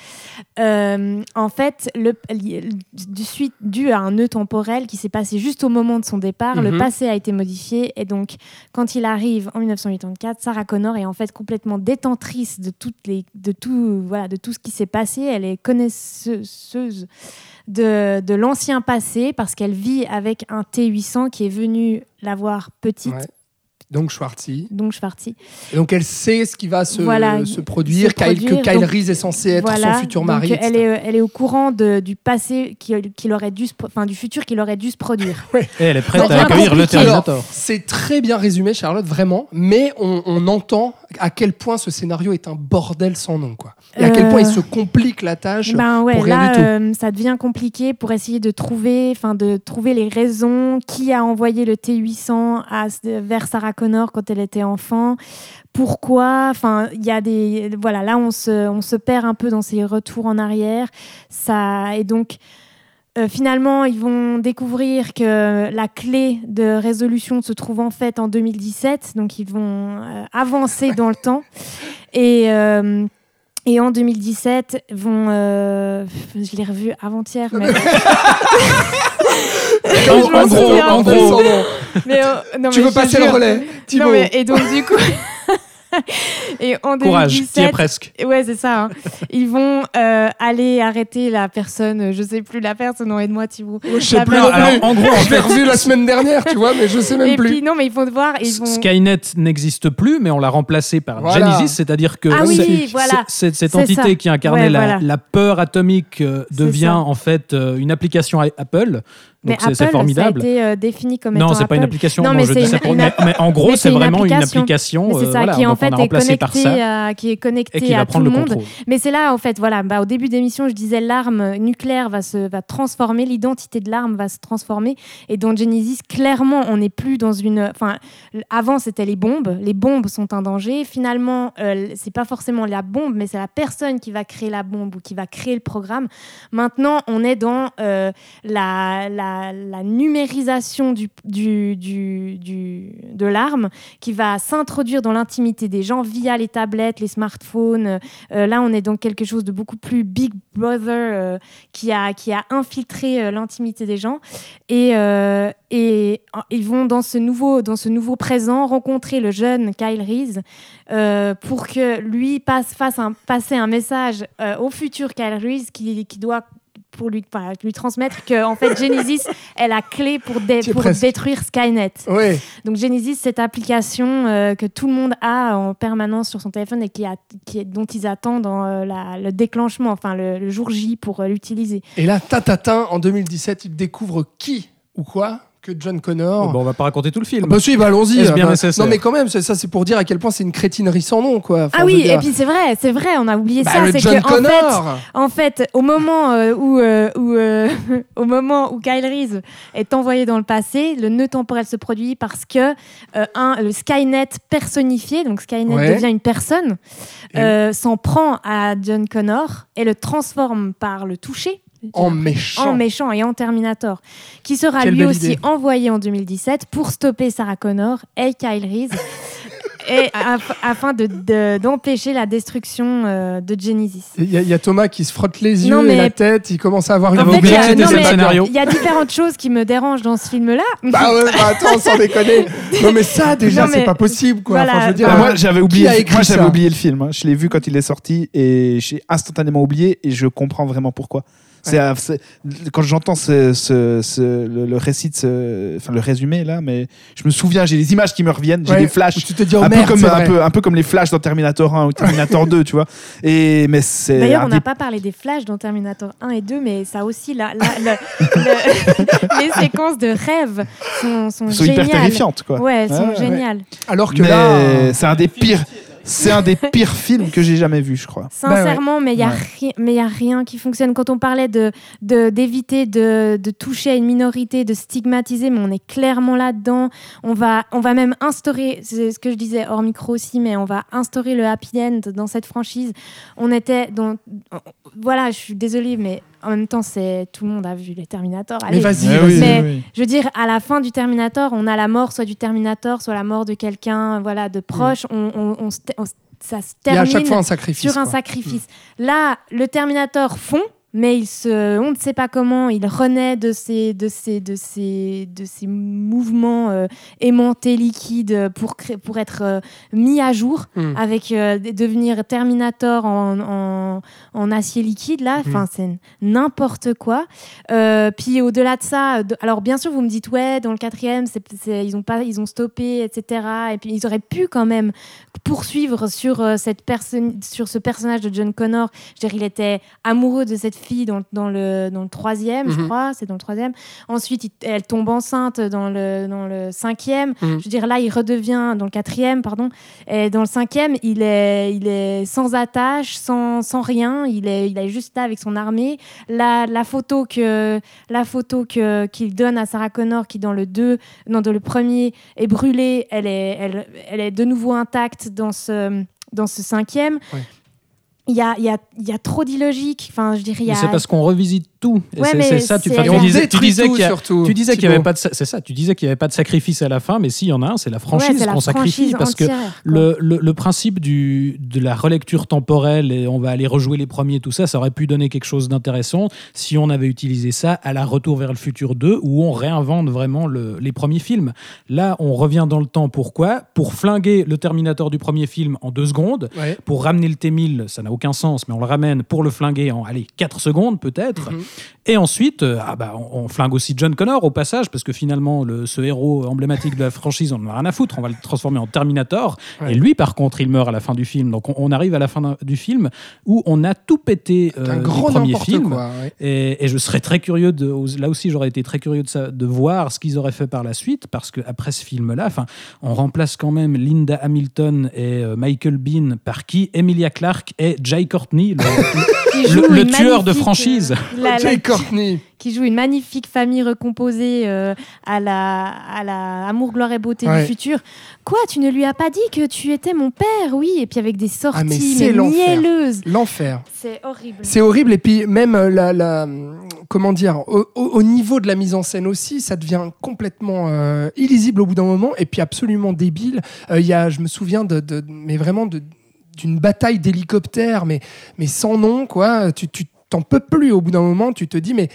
euh, en fait, le, li- du suite, dû à un nœud temporel qui s'est passé juste au moment de son départ, Mhm. le passé a été modifié et donc quand il arrive en 1984, Sarah Connor est en fait complètement détentrice de toutes les, de tout, voilà, de tout ce qui s'est passé. Elle est connaisseuse de, de l'ancien passé parce qu'elle vit avec un T800 qui est venu la voir petite, Ouais. Donc Schwartzy. donc Schwartzy. Et donc elle sait ce qui va se, Voilà, se produire, se Kyle- produire, que Kyle donc- Reese est censé être Voilà, son futur donc mari. elle est, elle est au courant de- du passé qui, aurait dû, enfin du futur qu'il aurait dû se produire. Et elle est prête C'est à accueillir le. Terminator. C'est très bien résumé, Charlotte, vraiment, mais on, on entend à quel point ce scénario est un bordel sans nom, quoi. Et à quel Euh, point il se complique la tâche. Ben ouais, pour rien là, du tout. euh, ça devient compliqué pour essayer de trouver, enfin de trouver les raisons qui a envoyé le T800 à, vers Sarah Connor quand elle était enfant. Pourquoi? Enfin, il y a des voilà, là on se, on se perd un peu dans ces retours en arrière. Ça et donc. euh, finalement, ils vont découvrir que la clé de résolution se trouve en fait en 2017, donc ils vont euh, avancer dans le temps. Et, euh, et en 2017, vont. je l'ai revu avant-hier, mais. En, gros, souviens en gros, mais, euh, non, tu mais veux passer jure. le relais, Thibaut Non, mais, et donc, du coup. et en Courage, t'y es 2017, presque. Ouais, c'est ça. hein. Ils vont euh, aller arrêter la personne, je sais plus la personne, non, aide-moi Thibaut. Je sais La plus. alors, en gros, je l'ai revu la semaine dernière, tu vois, mais je sais même Et plus. puis, non, mais ils vont devoir. Ils vont... Skynet n'existe plus, mais on l'a remplacé par Voilà. Genesis, c'est-à-dire que Ah oui, voilà. cette entité ça. qui incarnait Ouais, la, voilà. la peur atomique euh, devient en fait euh, une application à- Apple. Mais Donc c'est- c'est formidable. ça a été euh, défini comme Non, c'est pas une application. Non, bon, mais ça une- pour- une mais, mais en gros, mais c'est vraiment une application. Mais euh, voilà, qui en fait a est remplacé par connecté, ça à, qui est et connecté qui à tout le monde. contrôle. Mais c'est là, en fait, voilà, bah, au début d'émission, je disais l'arme nucléaire va se va transformer, l'identité de l'arme va se transformer. Et dans Genesis, clairement, on n'est plus dans une. Enfin, avant, c'était les bombes. Les bombes sont un danger. Finalement, euh, c'est pas forcément la bombe, mais c'est la personne qui va créer la bombe ou qui va créer le programme. Maintenant, on est dans euh, la, la, numérisation de l'arme qui va s'introduire dans l'intimité des gens via les tablettes, les smartphones. Euh, là, on est dans quelque chose de beaucoup plus Big Brother euh, qui, a, infiltré euh, l'intimité des gens. Et, ils vont, dans ce, nouveau, présent, rencontrer le jeune Kyle Reese pour que lui passe, fasse un, passer un message au futur Kyle Reese qui doit pour lui, enfin, lui transmettre que en fait Genesis est la clé pour, dé- détruire Skynet. Ouais. Donc Genesis, cette application euh, que tout le monde a en permanence sur son téléphone et qui a, qui est- dont ils attendent euh, la- le déclenchement, enfin le, le jour J pour euh, l'utiliser. Et là, tatatin, en 2017, il découvre qui ou quoi que John Connor. Oh, bon, on va pas raconter tout le film. Ah bah si, bah allons-y. Bien Bah, nécessaire Non mais quand même, c'est- ça c'est pour dire à quel point c'est une crétinerie sans nom, quoi. Enfin, ah oui, dire, et puis c'est vrai, c'est vrai, on a oublié bah, ça, c'est John que en fait, Connor. En fait, au moment euh, où, euh, où, euh, au moment où Kyle Reese est envoyé dans le passé, le nœud temporel se produit parce que euh, un, le Skynet personnifié, donc Skynet Ouais. devient une personne, Et- s'en prend à John Connor et le transforme par le toucher. En méchant. en méchant et en Terminator, qui sera Quelle lui aussi idée. envoyé en 2017 pour stopper Sarah Connor et Kyle Reese, et af- afin de- de- d'empêcher la destruction euh, de Genesis. Il y, a- il y a Thomas qui se frotte les yeux Non, et la tête, il commence à avoir une il y a- non, mais y a différentes choses qui me dérangent dans ce film-là. Bah ouais, bah attends, sans déconner. Non mais ça déjà, c'est pas possible quoi. Voilà. Enfin, je veux dire, Bah, Ah, moi, j'avais oublié, moi, j'avais oublié le film. hein. Je l'ai vu quand il est sorti et j'ai instantanément oublié et je comprends vraiment pourquoi. C'est- quand j'entends ce, ce- ce- le, le récit, de enfin le résumé là, mais je me souviens, j'ai des images qui me reviennent, j'ai Ouais, des flashs. tu te dis, oh un, merde, peu comme, c'est un, vrai. peu, un peu comme les flashs dans Terminator 1 ou Terminator 2, tu vois. Et, mais c'est D'ailleurs, on n'a des- pas parlé des flashs dans Terminator 1 et 2, mais ça aussi, là, là, le- le- les séquences de rêve sont, sont, Elles sont hyper terrifiantes, quoi. Ouais, elles sont Ouais, ouais. géniales. Alors que mais là, euh, c'est un des pires, c'est un des pires films que j'ai jamais vu, je crois. Sincèrement, mais il n'y a, ri- rien qui fonctionne. Quand on parlait de de- d'éviter de, de toucher à une minorité, de stigmatiser, mais on est clairement là-dedans. On va, on va même instaurer, c'est ce que je disais hors micro aussi, mais on va instaurer le happy end dans cette franchise. On était dans... Voilà, je suis désolée, mais en même temps, c'est tout le monde a vu les Terminator. mais Allez, vas-y, Ouais, vas-y. oui, Mais- oui, oui. je veux dire, à la fin du Terminator, on a la mort soit du Terminator, soit la mort de quelqu'un, voilà, de proche. On, on- on ça se Il y a à termine chaque fois un sacrifice. sur un quoi. sacrifice. Là, le Terminator fond, mais il se, on ne sait pas comment, il renaît de ses, de ses, de ses, de ses mouvements euh, aimantés liquides pour, pour être euh, mis à jour, Mm. avec euh, de- devenir Terminator en, en, en acier liquide. Là, enfin, c'est n'importe quoi. Puis au-delà de ça, de- alors bien sûr, vous me dites ouais, dans le quatrième, c'est, c'est- ils ont pas, ils ont stoppé, etc. Et puis ils auraient pu quand même poursuivre sur cette personne, sur ce personnage de John Connor. Je veux dire, il était amoureux de cette fille dans, dans le dans le troisième, je Mhm. crois, c'est dans le troisième. Ensuite, il- elle tombe enceinte dans le dans le cinquième. Mhm. Je veux dire, là, il redevient dans le quatrième, pardon. Et dans le cinquième, il est il est sans attache, sans, sans rien. Il est il est juste là avec son armée. La, la photo que la photo que qu'il donne à Sarah Connor, qui dans le 2, non, dans le premier est brûlée, elle est, elle, elle est de nouveau intacte dans ce, dans ce cinquième. Ouais. Il y a, y, a, il y a trop d'illogique. Enfin, je dirais, c'est parce qu'on revisite tout. Ouais, c'est- ça. Tu, disais, tu disais qu'il y a- surtout. tu disais qu'il y avait pas de, c'est ça. Tu disais qu'il y avait pas de sacrifice à la fin, mais si il y en a un, c'est la franchise qu'on sacrifie parce que entière, le, le, le principe du, de la relecture temporelle et on va aller rejouer les premiers, tout ça, ça aurait pu donner quelque chose d'intéressant si on avait utilisé ça à la Retour vers le futur 2 où on réinvente vraiment le- les premiers films. Là, on revient dans le temps. Pourquoi? Pour flinguer le Terminator du premier film en deux secondes. Ouais. Pour ramener le T1000, ça n'a aucun sens, mais on le ramène pour le flinguer en allez, 4 secondes peut-être. Mhm. Et ensuite, euh, ah bah, on, on flingue aussi John Connor au passage, parce que finalement, le, ce héros emblématique de la franchise, on en a rien à foutre, on va le transformer en Terminator. Ouais. Et lui, par contre, il meurt à la fin du film. Donc on, on arrive à la fin du film où on a tout pété euh, un du grand premier film. quoi. ouais. Et, et je serais très curieux de, là aussi j'aurais été très curieux de, ça- de voir ce qu'ils auraient fait par la suite parce que après ce film-là, enfin, on remplace quand même Linda Hamilton et euh, Michael Bean par qui Emilia Clarke et Jay Courtney, le, tueur de franchise. euh, la- Courtney. qui joue une magnifique famille recomposée euh, à la à la amour gloire et beauté Ouais. du futur. Quoi, tu ne lui as pas dit que tu étais mon père, oui, et puis avec des sorties Ah, mais c'est mais l'enfer. mielleuses. L'enfer. C'est horrible. C'est horrible et puis même euh, la, la- comment dire au, au- au niveau de la mise en scène aussi ça devient complètement euh, illisible au bout d'un moment et puis absolument débile Euh, il y a je me souviens de, de- mais vraiment de d'une bataille d'hélicoptères mais mais sans nom quoi tu tu t'en peux plus. Au bout d'un moment tu te dis mais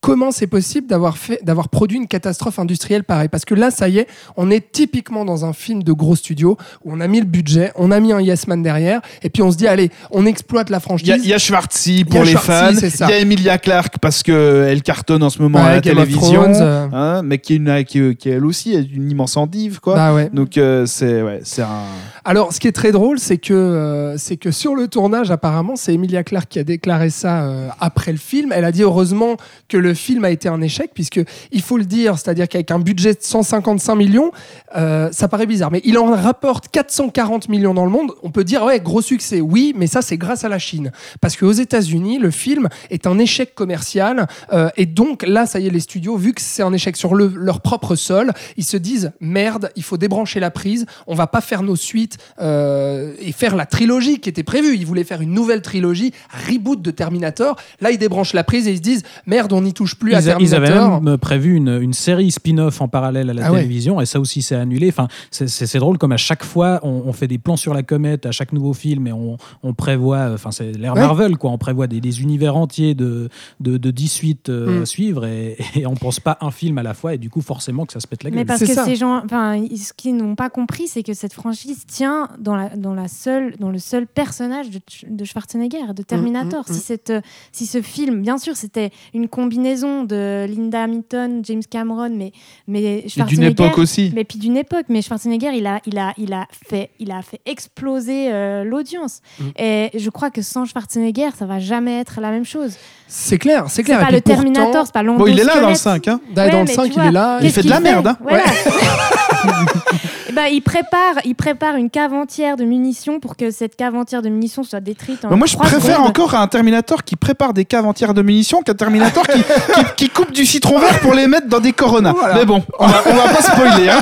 Comment c'est possible d'avoir fait, d'avoir produit une catastrophe industrielle pareille? Parce que là, ça y est, on est typiquement dans un film de gros studio où on a mis le budget, on a mis un yes man derrière, et puis on se dit allez, on exploite la franchise. il y a Schwarzy Il y pour a les fans. c'est Il ça. y a Emilia Clarke parce qu'elle cartonne en ce moment à Ouais, la Game of télévision. Thrones, euh. hein, mais qui, est une, qui, qui, elle aussi est une immense endive. Quoi. Bah ouais. Donc euh, c'est ouais, c'est un. Alors, ce qui est très drôle, c'est que, euh, c'est que sur le tournage, apparemment, c'est Emilia Clarke qui a déclaré ça après le film. Elle a dit heureusement que le film a été un échec, puisque il faut le dire, c'est-à-dire qu'avec un budget de 155 millions, euh, ça paraît bizarre, mais il en rapporte 440 millions dans le monde. On peut dire ouais, gros succès, oui, mais ça c'est grâce à la Chine, parce qu'aux États-Unis, le film est un échec commercial, euh, et donc là, ça y est, les studios, vu que c'est un échec sur le- leur propre sol, ils se disent merde, il faut débrancher la prise, on va pas faire nos suites euh, et faire la trilogie qui était prévue. Ils voulaient faire une nouvelle trilogie, reboot de Terminator. Là, ils débranchent la prise et ils se disent merde, on n'y touche plus à Ils, a- ils avaient Terminator. même prévu une, une série spin-off en parallèle à la Ah ouais. télévision et ça aussi c'est annulé. Enfin, c'est- drôle comme à chaque fois on, on fait des plans sur la comète à chaque nouveau film et on, on prévoit, enfin c'est l'ère Ouais. Marvel quoi, on prévoit des, des univers entiers de, de, de 10 suites euh, Mm. à suivre et, et on pense pas un film à la fois et du coup forcément que ça se pète la gueule. Mais parce que ça. ces gens, enfin, ce qu'ils n'ont pas compris, c'est que cette franchise tient dans, la, dans, la seule, dans le seul personnage de, de Schwarzenegger, de Terminator. mm, mm. Si, cette, euh, si ce film, bien sûr, c'était une combinaison de Linda Hamilton, James Cameron, mais, mais d'une époque aussi. Mais puis d'une époque, mais Schwarzenegger, il a, il a, il a, fait, il a fait exploser euh, l'audience. Mm. Et je crois que sans Schwarzenegger, ça va jamais être la même chose. C'est clair, c'est C'est clair. pas Et le pourtant, Terminator, c'est pas Bon, il est là dans le l'endosquelette. 5. Hein. Dans le mais 5, tu il vois, est là. Il fait de la merde, hein. Voilà. Ben, il, prépare, il prépare une cave entière de munitions pour que cette cave entière de munitions soit détruite en Mais moi, je préfère secondes. encore un Terminator qui prépare des caves entières de munitions qu'un Terminator qui, qui, qui coupe du citron vert pour les mettre dans des Coronas. Voilà. Mais bon, on va, on va pas spoiler. Hein.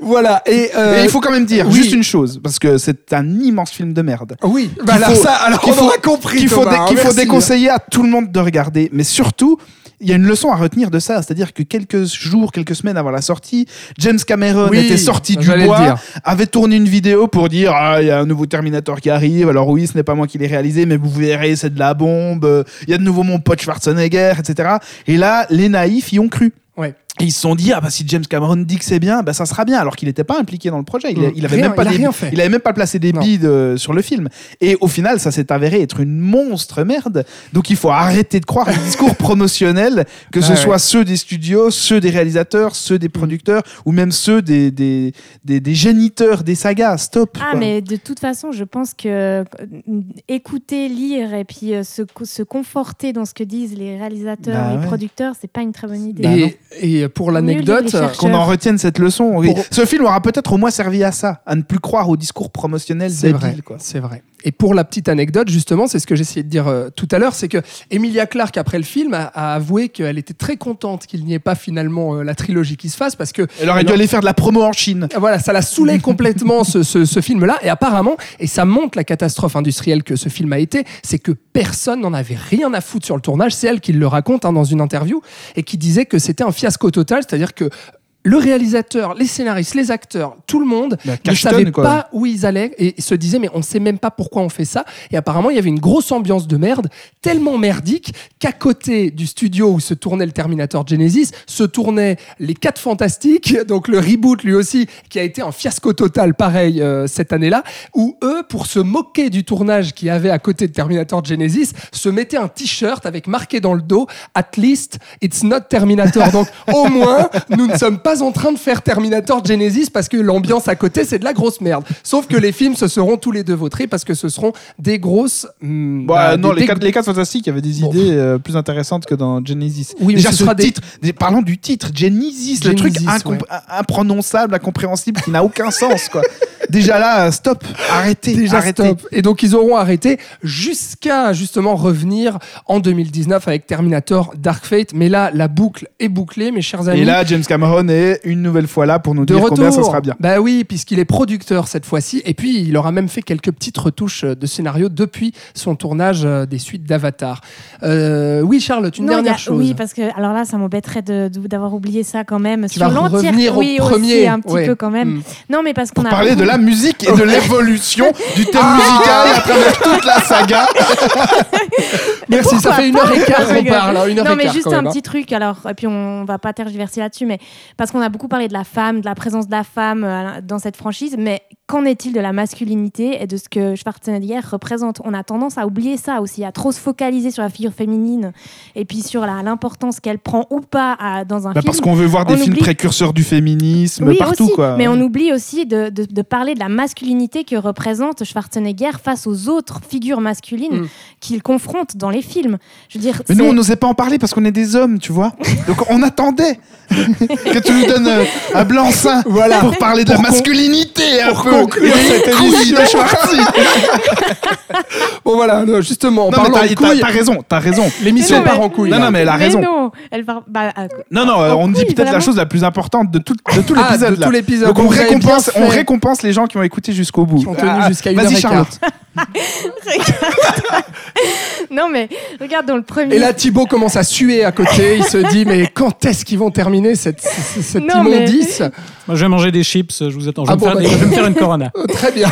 Voilà. Et, euh, Et il faut quand même dire oui. juste une chose, parce que c'est un immense film de merde. Oui, bah alors faut- ça, alors qu'il on faut- aura compris. Qu'il faut, dé- hein, faut merci. déconseiller à tout le monde de regarder. Mais surtout, il y a une leçon à retenir de ça. C'est-à-dire que quelques jours, quelques semaines avant la sortie, James Cameron Oui, était sorti du bois, avait tourné une vidéo pour dire Ah, il y a un nouveau Terminator qui arrive. Alors oui, ce n'est pas moi qui l'ai réalisé, mais vous verrez, c'est de la bombe. Il y a de nouveau mon pote Schwarzenegger, etc. Et là, les naïfs y ont cru. Et ils se sont dit, ah bah si James Cameron dit que c'est bien, bah ça sera bien, alors qu'il n'était pas impliqué dans le projet. Il, Mm. il avait Rien, même pas il a des- rien fait. il avait même pas placé des Non. billes de- sur le film. Et au final, ça s'est avéré être une monstre merde. Donc il faut arrêter de croire les discours promotionnels, que ce Ouais, soit ouais. ceux des studios, ceux des réalisateurs, ceux des producteurs, ou même ceux des, des, des, des géniteurs des sagas. Stop. Ah, quoi. mais de toute façon, je pense que euh, écouter, lire et puis euh, se, se conforter dans ce que disent les réalisateurs, Bah les ouais. producteurs, c'est pas une très bonne idée. Bah. Et, et pour l'anecdote. Qu'on en retienne cette leçon. oui. Pour- Ce film aura peut-être au moins servi à ça, à ne plus croire aux discours promotionnels C'est vrai, débiles. Quoi. c'est vrai. Et pour la petite anecdote, justement, c'est ce que j'essayais de dire euh, tout à l'heure, c'est que Emilia Clarke, après le film, a, a avoué qu'elle était très contente qu'il n'y ait pas finalement euh, la trilogie qui se fasse parce que Elle aurait dû aller faire de la promo en Chine. voilà, ça l'a saoulé complètement ce, ce- ce film-là. Et apparemment, et ça montre la catastrophe industrielle que ce film a été, c'est que personne n'en avait rien à foutre sur le tournage. C'est elle qui le raconte hein, dans une interview et qui disait que c'était un fiasco total, c'est-à-dire que le réalisateur, les scénaristes, les acteurs, tout le monde Bah, ne savait quoi. pas où ils allaient et se disaient mais on ne sait même pas pourquoi on fait ça. Et apparemment il y avait une grosse ambiance de merde, tellement merdique qu'à côté du studio où se tournait le Terminator Genesis, se tournaient les 4 Fantastiques, donc le reboot lui aussi qui a été un fiasco total pareil euh, cette année-là, où eux pour se moquer du tournage qu'il y avait à côté de Terminator Genesis, se mettaient un t-shirt avec marqué dans le dos At least it's not Terminator. Donc au moins nous ne sommes pas en train de faire Terminator Genesis parce que l'ambiance à côté c'est de la grosse merde. Sauf que les films se seront tous les deux vautrés parce que ce seront des grosses. hum, Bah, bah, non, des- les quatre, les quatre fantastiques avaient des Bon. idées euh, plus intéressantes que dans Genesis. Oui, mais Déjà, ce ce des- titre, parlons du titre, Genesis, le truc ouais. imprononçable, incompréhensible, qui n'a aucun sens, quoi. Déjà là, euh, stop, arrêtez, Déjà arrêtez. stop. Et donc ils auront arrêté jusqu'à justement revenir en 2019 avec Terminator Dark Fate. Mais là, la boucle est bouclée, mes chers amis. Et là, James Cameron est une nouvelle fois là pour nous de dire retour. combien ça sera bien. Bah oui, puisqu'il est producteur cette fois-ci. Et puis, il aura même fait quelques petites retouches de scénario depuis son tournage euh, des suites d'Avatar. Euh, oui, Charlotte, une Non, a- dernière chose. Oui, parce que alors là, ça m'embêterait d'avoir oublié ça quand même. tu Sur vas revenir au oui, premier. aussi, un petit Ouais. peu quand même. Mm. Non, mais parce qu'on a parler de la musique et de l'évolution du thème musical à travers toute la saga. Merci, ça fait une heure et quart qu'on parle. hein, une heure Non, et mais quart, juste un hein. petit truc, alors, et puis on va pas tergiverser là-dessus, mais parce qu'on a beaucoup parlé de la femme, de la présence de la femme euh, dans cette franchise, mais qu'en est-il de la masculinité et de ce que Schwarzenegger représente? On a tendance à oublier ça aussi, à trop se focaliser sur la figure féminine et puis sur la- l'importance qu'elle prend ou pas à- dans un Bah, film. parce qu'on veut voir des On films oublie- précurseurs du féminisme Oui, partout, aussi, quoi. mais on oublie aussi de, de- de parler de la masculinité que représente Schwarzenegger face aux autres figures masculines Mm. qu'il confronte dans les films. Je veux dire, Mais nous, on n'osait pas en parler parce qu'on est des hommes, tu vois. Donc on attendait que tu nous donnes euh, un blanc-seing Voilà. pour parler de Pour la masculinité un peu. Conclure cette émission. Bon voilà, justement, en Non, mais t'as- t'as raison, t'as raison. l'émission part en couille. Non, non, mais elle a raison. non, elle part. bah, euh, Non, non, euh, en on dit peut-être la chose la plus importante de tout, de tout Ah, l'épisode. de là. tout l'épisode. Donc on Vous avez récompense, on récompense les gens qui ont écouté jusqu'au bout. Qui ont tenu Ah, jusqu'à une Vas-y Charlotte. Non, mais regarde dans le premier. Et là, Thibaut commence à suer à côté. Il se dit, mais quand est-ce qu'ils vont terminer cette, cette, mais- immondice? Moi, je vais manger des chips, je vous attends. Je vais, Ah me, bon, faire, bah, des- je vais me faire une corona. Très bien.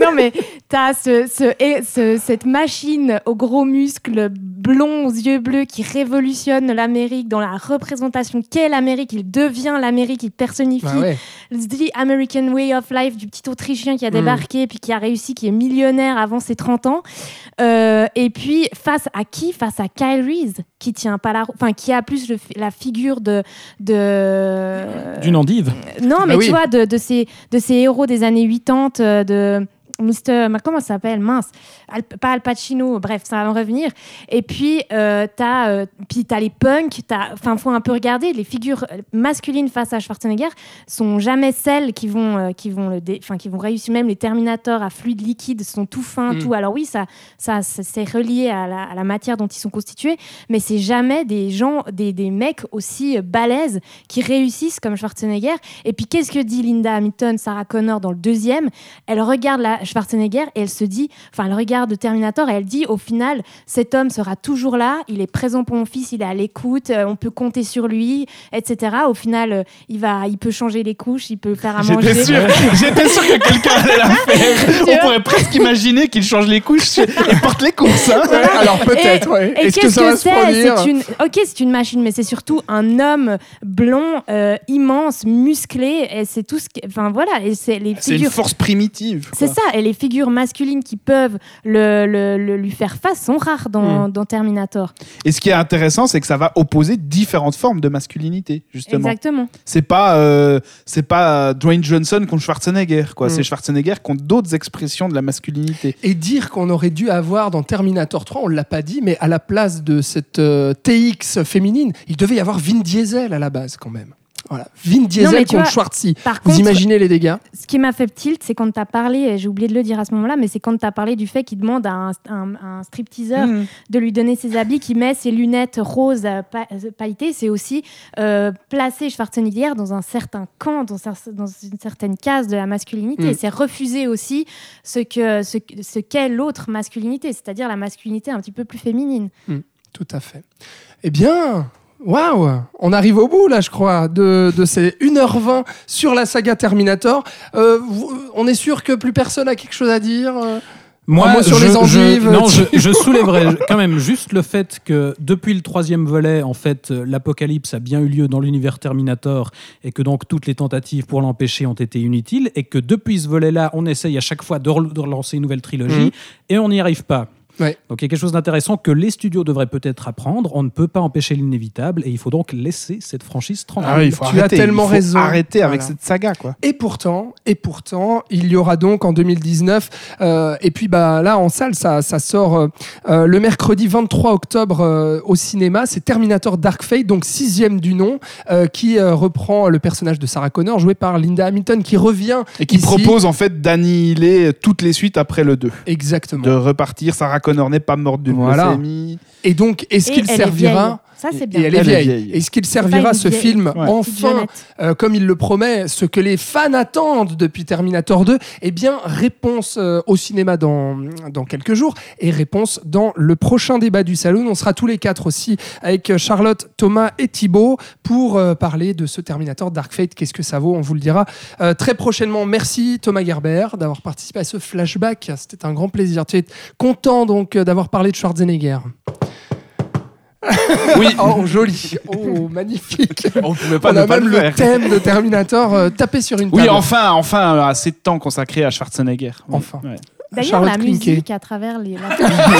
Non, mais t'as ce, ce, et ce- cette machine aux gros muscles, blonds, aux yeux bleus, qui révolutionne l'Amérique dans la représentation qu'est l'Amérique. Il devient l'Amérique, il personnifie ouais. The American Way of Life du petit Autrichien qui a Mm. débarqué puis qui a réussi, qui est millionnaire avant ses 30 ans. Euh, et puis, face à qui? Face à Kyle Reese, qui tient pas la enfin, qui a plus le la figure de. de... D'une endive. Non, mais Bah oui. tu vois, de, de, ces, de ces héros des années 80, euh, de. Mais Comment ça s'appelle? Mince. Al- pas Al Pacino, bref, ça va me revenir. Et puis, euh, t'as euh, t'as les punks. Enfin, faut un peu regarder. Les figures euh, masculines face à Schwarzenegger sont jamais celles qui vont, euh, qui vont, le dé- qui vont réussir. Même les Terminators à fluide liquide sont tout fins, Mm. tout. Alors oui, ça, ça, ça- c'est relié à la, à la matière dont ils sont constitués, mais c'est jamais des gens, des, des mecs aussi euh, balèzes qui réussissent comme Schwarzenegger. Et puis, qu'est-ce que dit Linda Hamilton, Sarah Connor dans le deuxième? Elle regarde la Schwarzenegger et elle se dit, enfin, elle regarde Terminator et elle dit, au final, cet homme sera toujours là, il est présent pour mon fils, il est à l'écoute, euh, on peut compter sur lui, etc. Au final, euh, il va, il peut changer les couches, il peut faire à manger. J'étais sûr, j'étais sûr que quelqu'un allait la faire. On pourrait presque imaginer qu'il change les couches et porte les courses. hein. Alors peut-être, ouais. Et Est-ce que qu'est-ce ça que, va se produire une, ok, c'est une machine, mais c'est surtout un homme blond, euh, immense, musclé. Et c'est tout ce, qui- enfin voilà, et c'est les C'est une force primitive. C'est ça, et les figures masculines qui peuvent le, le- le- lui faire face sont rares Hmm. dans, dans Terminator. Et ce qui est intéressant, c'est que ça va opposer différentes formes de masculinité, justement. Exactement. C'est pas, euh, c'est pas Dwayne Johnson contre Schwarzenegger, quoi. C'est Schwarzenegger contre d'autres expressions de la masculinité. Et dire qu'on aurait dû avoir dans Terminator 3, on l'a pas dit, mais à la place de cette euh, TX féminine, il devait y avoir Vin Diesel à la base quand même. Voilà, Vin Diesel tu contre vois, Schwarzy. Par Vous contre, imaginez les dégâts? ce qui m'a fait tilt, c'est quand tu as parlé, et j'ai oublié de le dire à ce moment-là, mais c'est quand tu as parlé du fait qu'il demande à un, un, un stripteaseur Mm. de lui donner ses habits, qui met ses lunettes roses euh, pa- euh, pailletées, c'est aussi euh, placer Schwarzenegger dans un certain camp, dans, une certaine case de la masculinité. Mm. Et c'est refuser aussi ce que ce, que- ce qu'est l'autre masculinité, c'est-à-dire la masculinité un petit peu plus féminine. Tout à fait. Eh bien, waouh On arrive au bout, là, je crois, de, de ces 1h20 sur la saga Terminator. Euh, vous- on est sûr que plus personne a quelque chose à dire euh Moi, sur je, les je- endives, non, tu- je, je soulèverais quand même juste le fait que depuis le troisième volet, en fait, l'apocalypse a bien eu lieu dans l'univers Terminator et que donc toutes les tentatives pour l'empêcher ont été inutiles et que depuis ce volet-là, on essaye à chaque fois de, rel- de relancer une nouvelle trilogie Mhm. et on n'y arrive pas. Ouais. Donc il y a quelque chose d'intéressant que les studios devraient peut-être apprendre. On ne peut pas empêcher l'inévitable et il faut donc laisser cette franchise tranquille. Ah oui, il faut Tu as tellement il faut raison. Arrêter avec Voilà. cette saga, quoi. Et pourtant, et pourtant, il y aura donc en 2019, euh, et puis bah là en salle, ça, ça sort euh, euh, le mercredi 23 octobre euh, au cinéma. C'est Terminator Dark Fate, donc sixième du nom, euh, qui euh, reprend le personnage de Sarah Connor, joué par Linda Hamilton, qui revient Et qui ici. propose en fait d'annihiler toutes les suites après le 2. exactement. De repartir. Sarah Connor n'est pas morte d'une Voilà. leucémie. Et donc, est-ce qu'il servira vieille. Ça, c'est Et bien. elle est Elle est vieille. vieille. Est-ce qu'il servira ce vieille- film Ouais. Enfin. Euh, comme il le promet, ce que les fans attendent depuis Terminator 2, eh bien, réponse euh, au cinéma dans, dans quelques jours et réponse dans le prochain débat du Saloon. On sera tous les quatre aussi avec euh, Charlotte, Thomas et Thibaut pour euh, parler de ce Terminator Dark Fate. Qu'est-ce que ça vaut? On vous le dira euh, très prochainement. Merci Thomas Gerber d'avoir participé à ce flashback. C'était un grand plaisir. Tu es content donc d'avoir parlé de Schwarzenegger? Oui. Oh, joli. Oh, magnifique. On pouvait pas On ne a pas même le le faire. thème de Terminator euh, tapé sur une table. Oui, enfin, enfin, euh, assez de temps consacré à Schwarzenegger. Enfin. Ouais. D'ailleurs, Charlotte la Klinke. musique à travers les.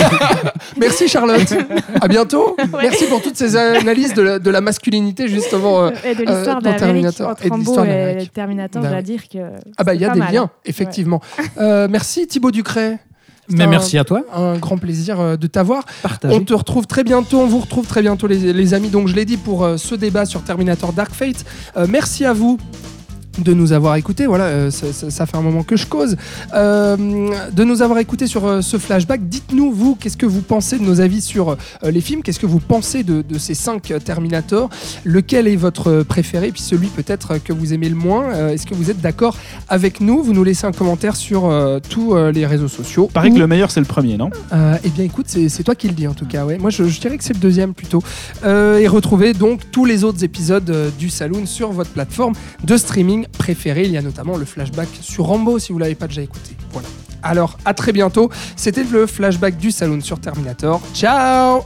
Merci Charlotte. à bientôt. Merci pour toutes ces analyses de la, de la masculinité justement. euh. et de Euh, l'histoire dans de Terminator entre et de l'histoire de. Terminator, Bah je dois oui. dire que. Ah bah il y a des mal, liens hein. effectivement. Euh, merci Thibaut Ducret. Un- merci à toi. Un grand plaisir euh, de t'avoir. On te retrouve très bientôt, on vous retrouve très bientôt les, les amis. Donc je l'ai dit pour euh, ce débat sur Terminator Dark Fate. Euh, merci à vous de nous avoir écoutés. Voilà, euh, ça, ça- ça fait un moment que je cause. Euh, de nous avoir écoutés sur euh, ce flashback. Dites-nous, vous, qu'est-ce que vous pensez de nos avis sur les films? Qu'est-ce que vous pensez de, de ces cinq Terminator? Lequel est votre préféré? Puis celui peut-être que vous aimez le moins Est-ce que vous êtes d'accord avec nous? Vous nous laissez un commentaire sur tous les réseaux sociaux. Ou- que le meilleur, c'est le premier, non? Eh bien, écoute, c'est toi qui le dis en tout cas. Ouais. Moi, je, je dirais que c'est le deuxième plutôt. Et retrouvez donc tous les autres épisodes du Saloon sur votre plateforme de streaming préférée. Il y a notamment le flashback sur Rambo si vous l'avez pas déjà écouté. Voilà. Alors, à très bientôt. C'était le flashback du Saloon sur Terminator. Ciao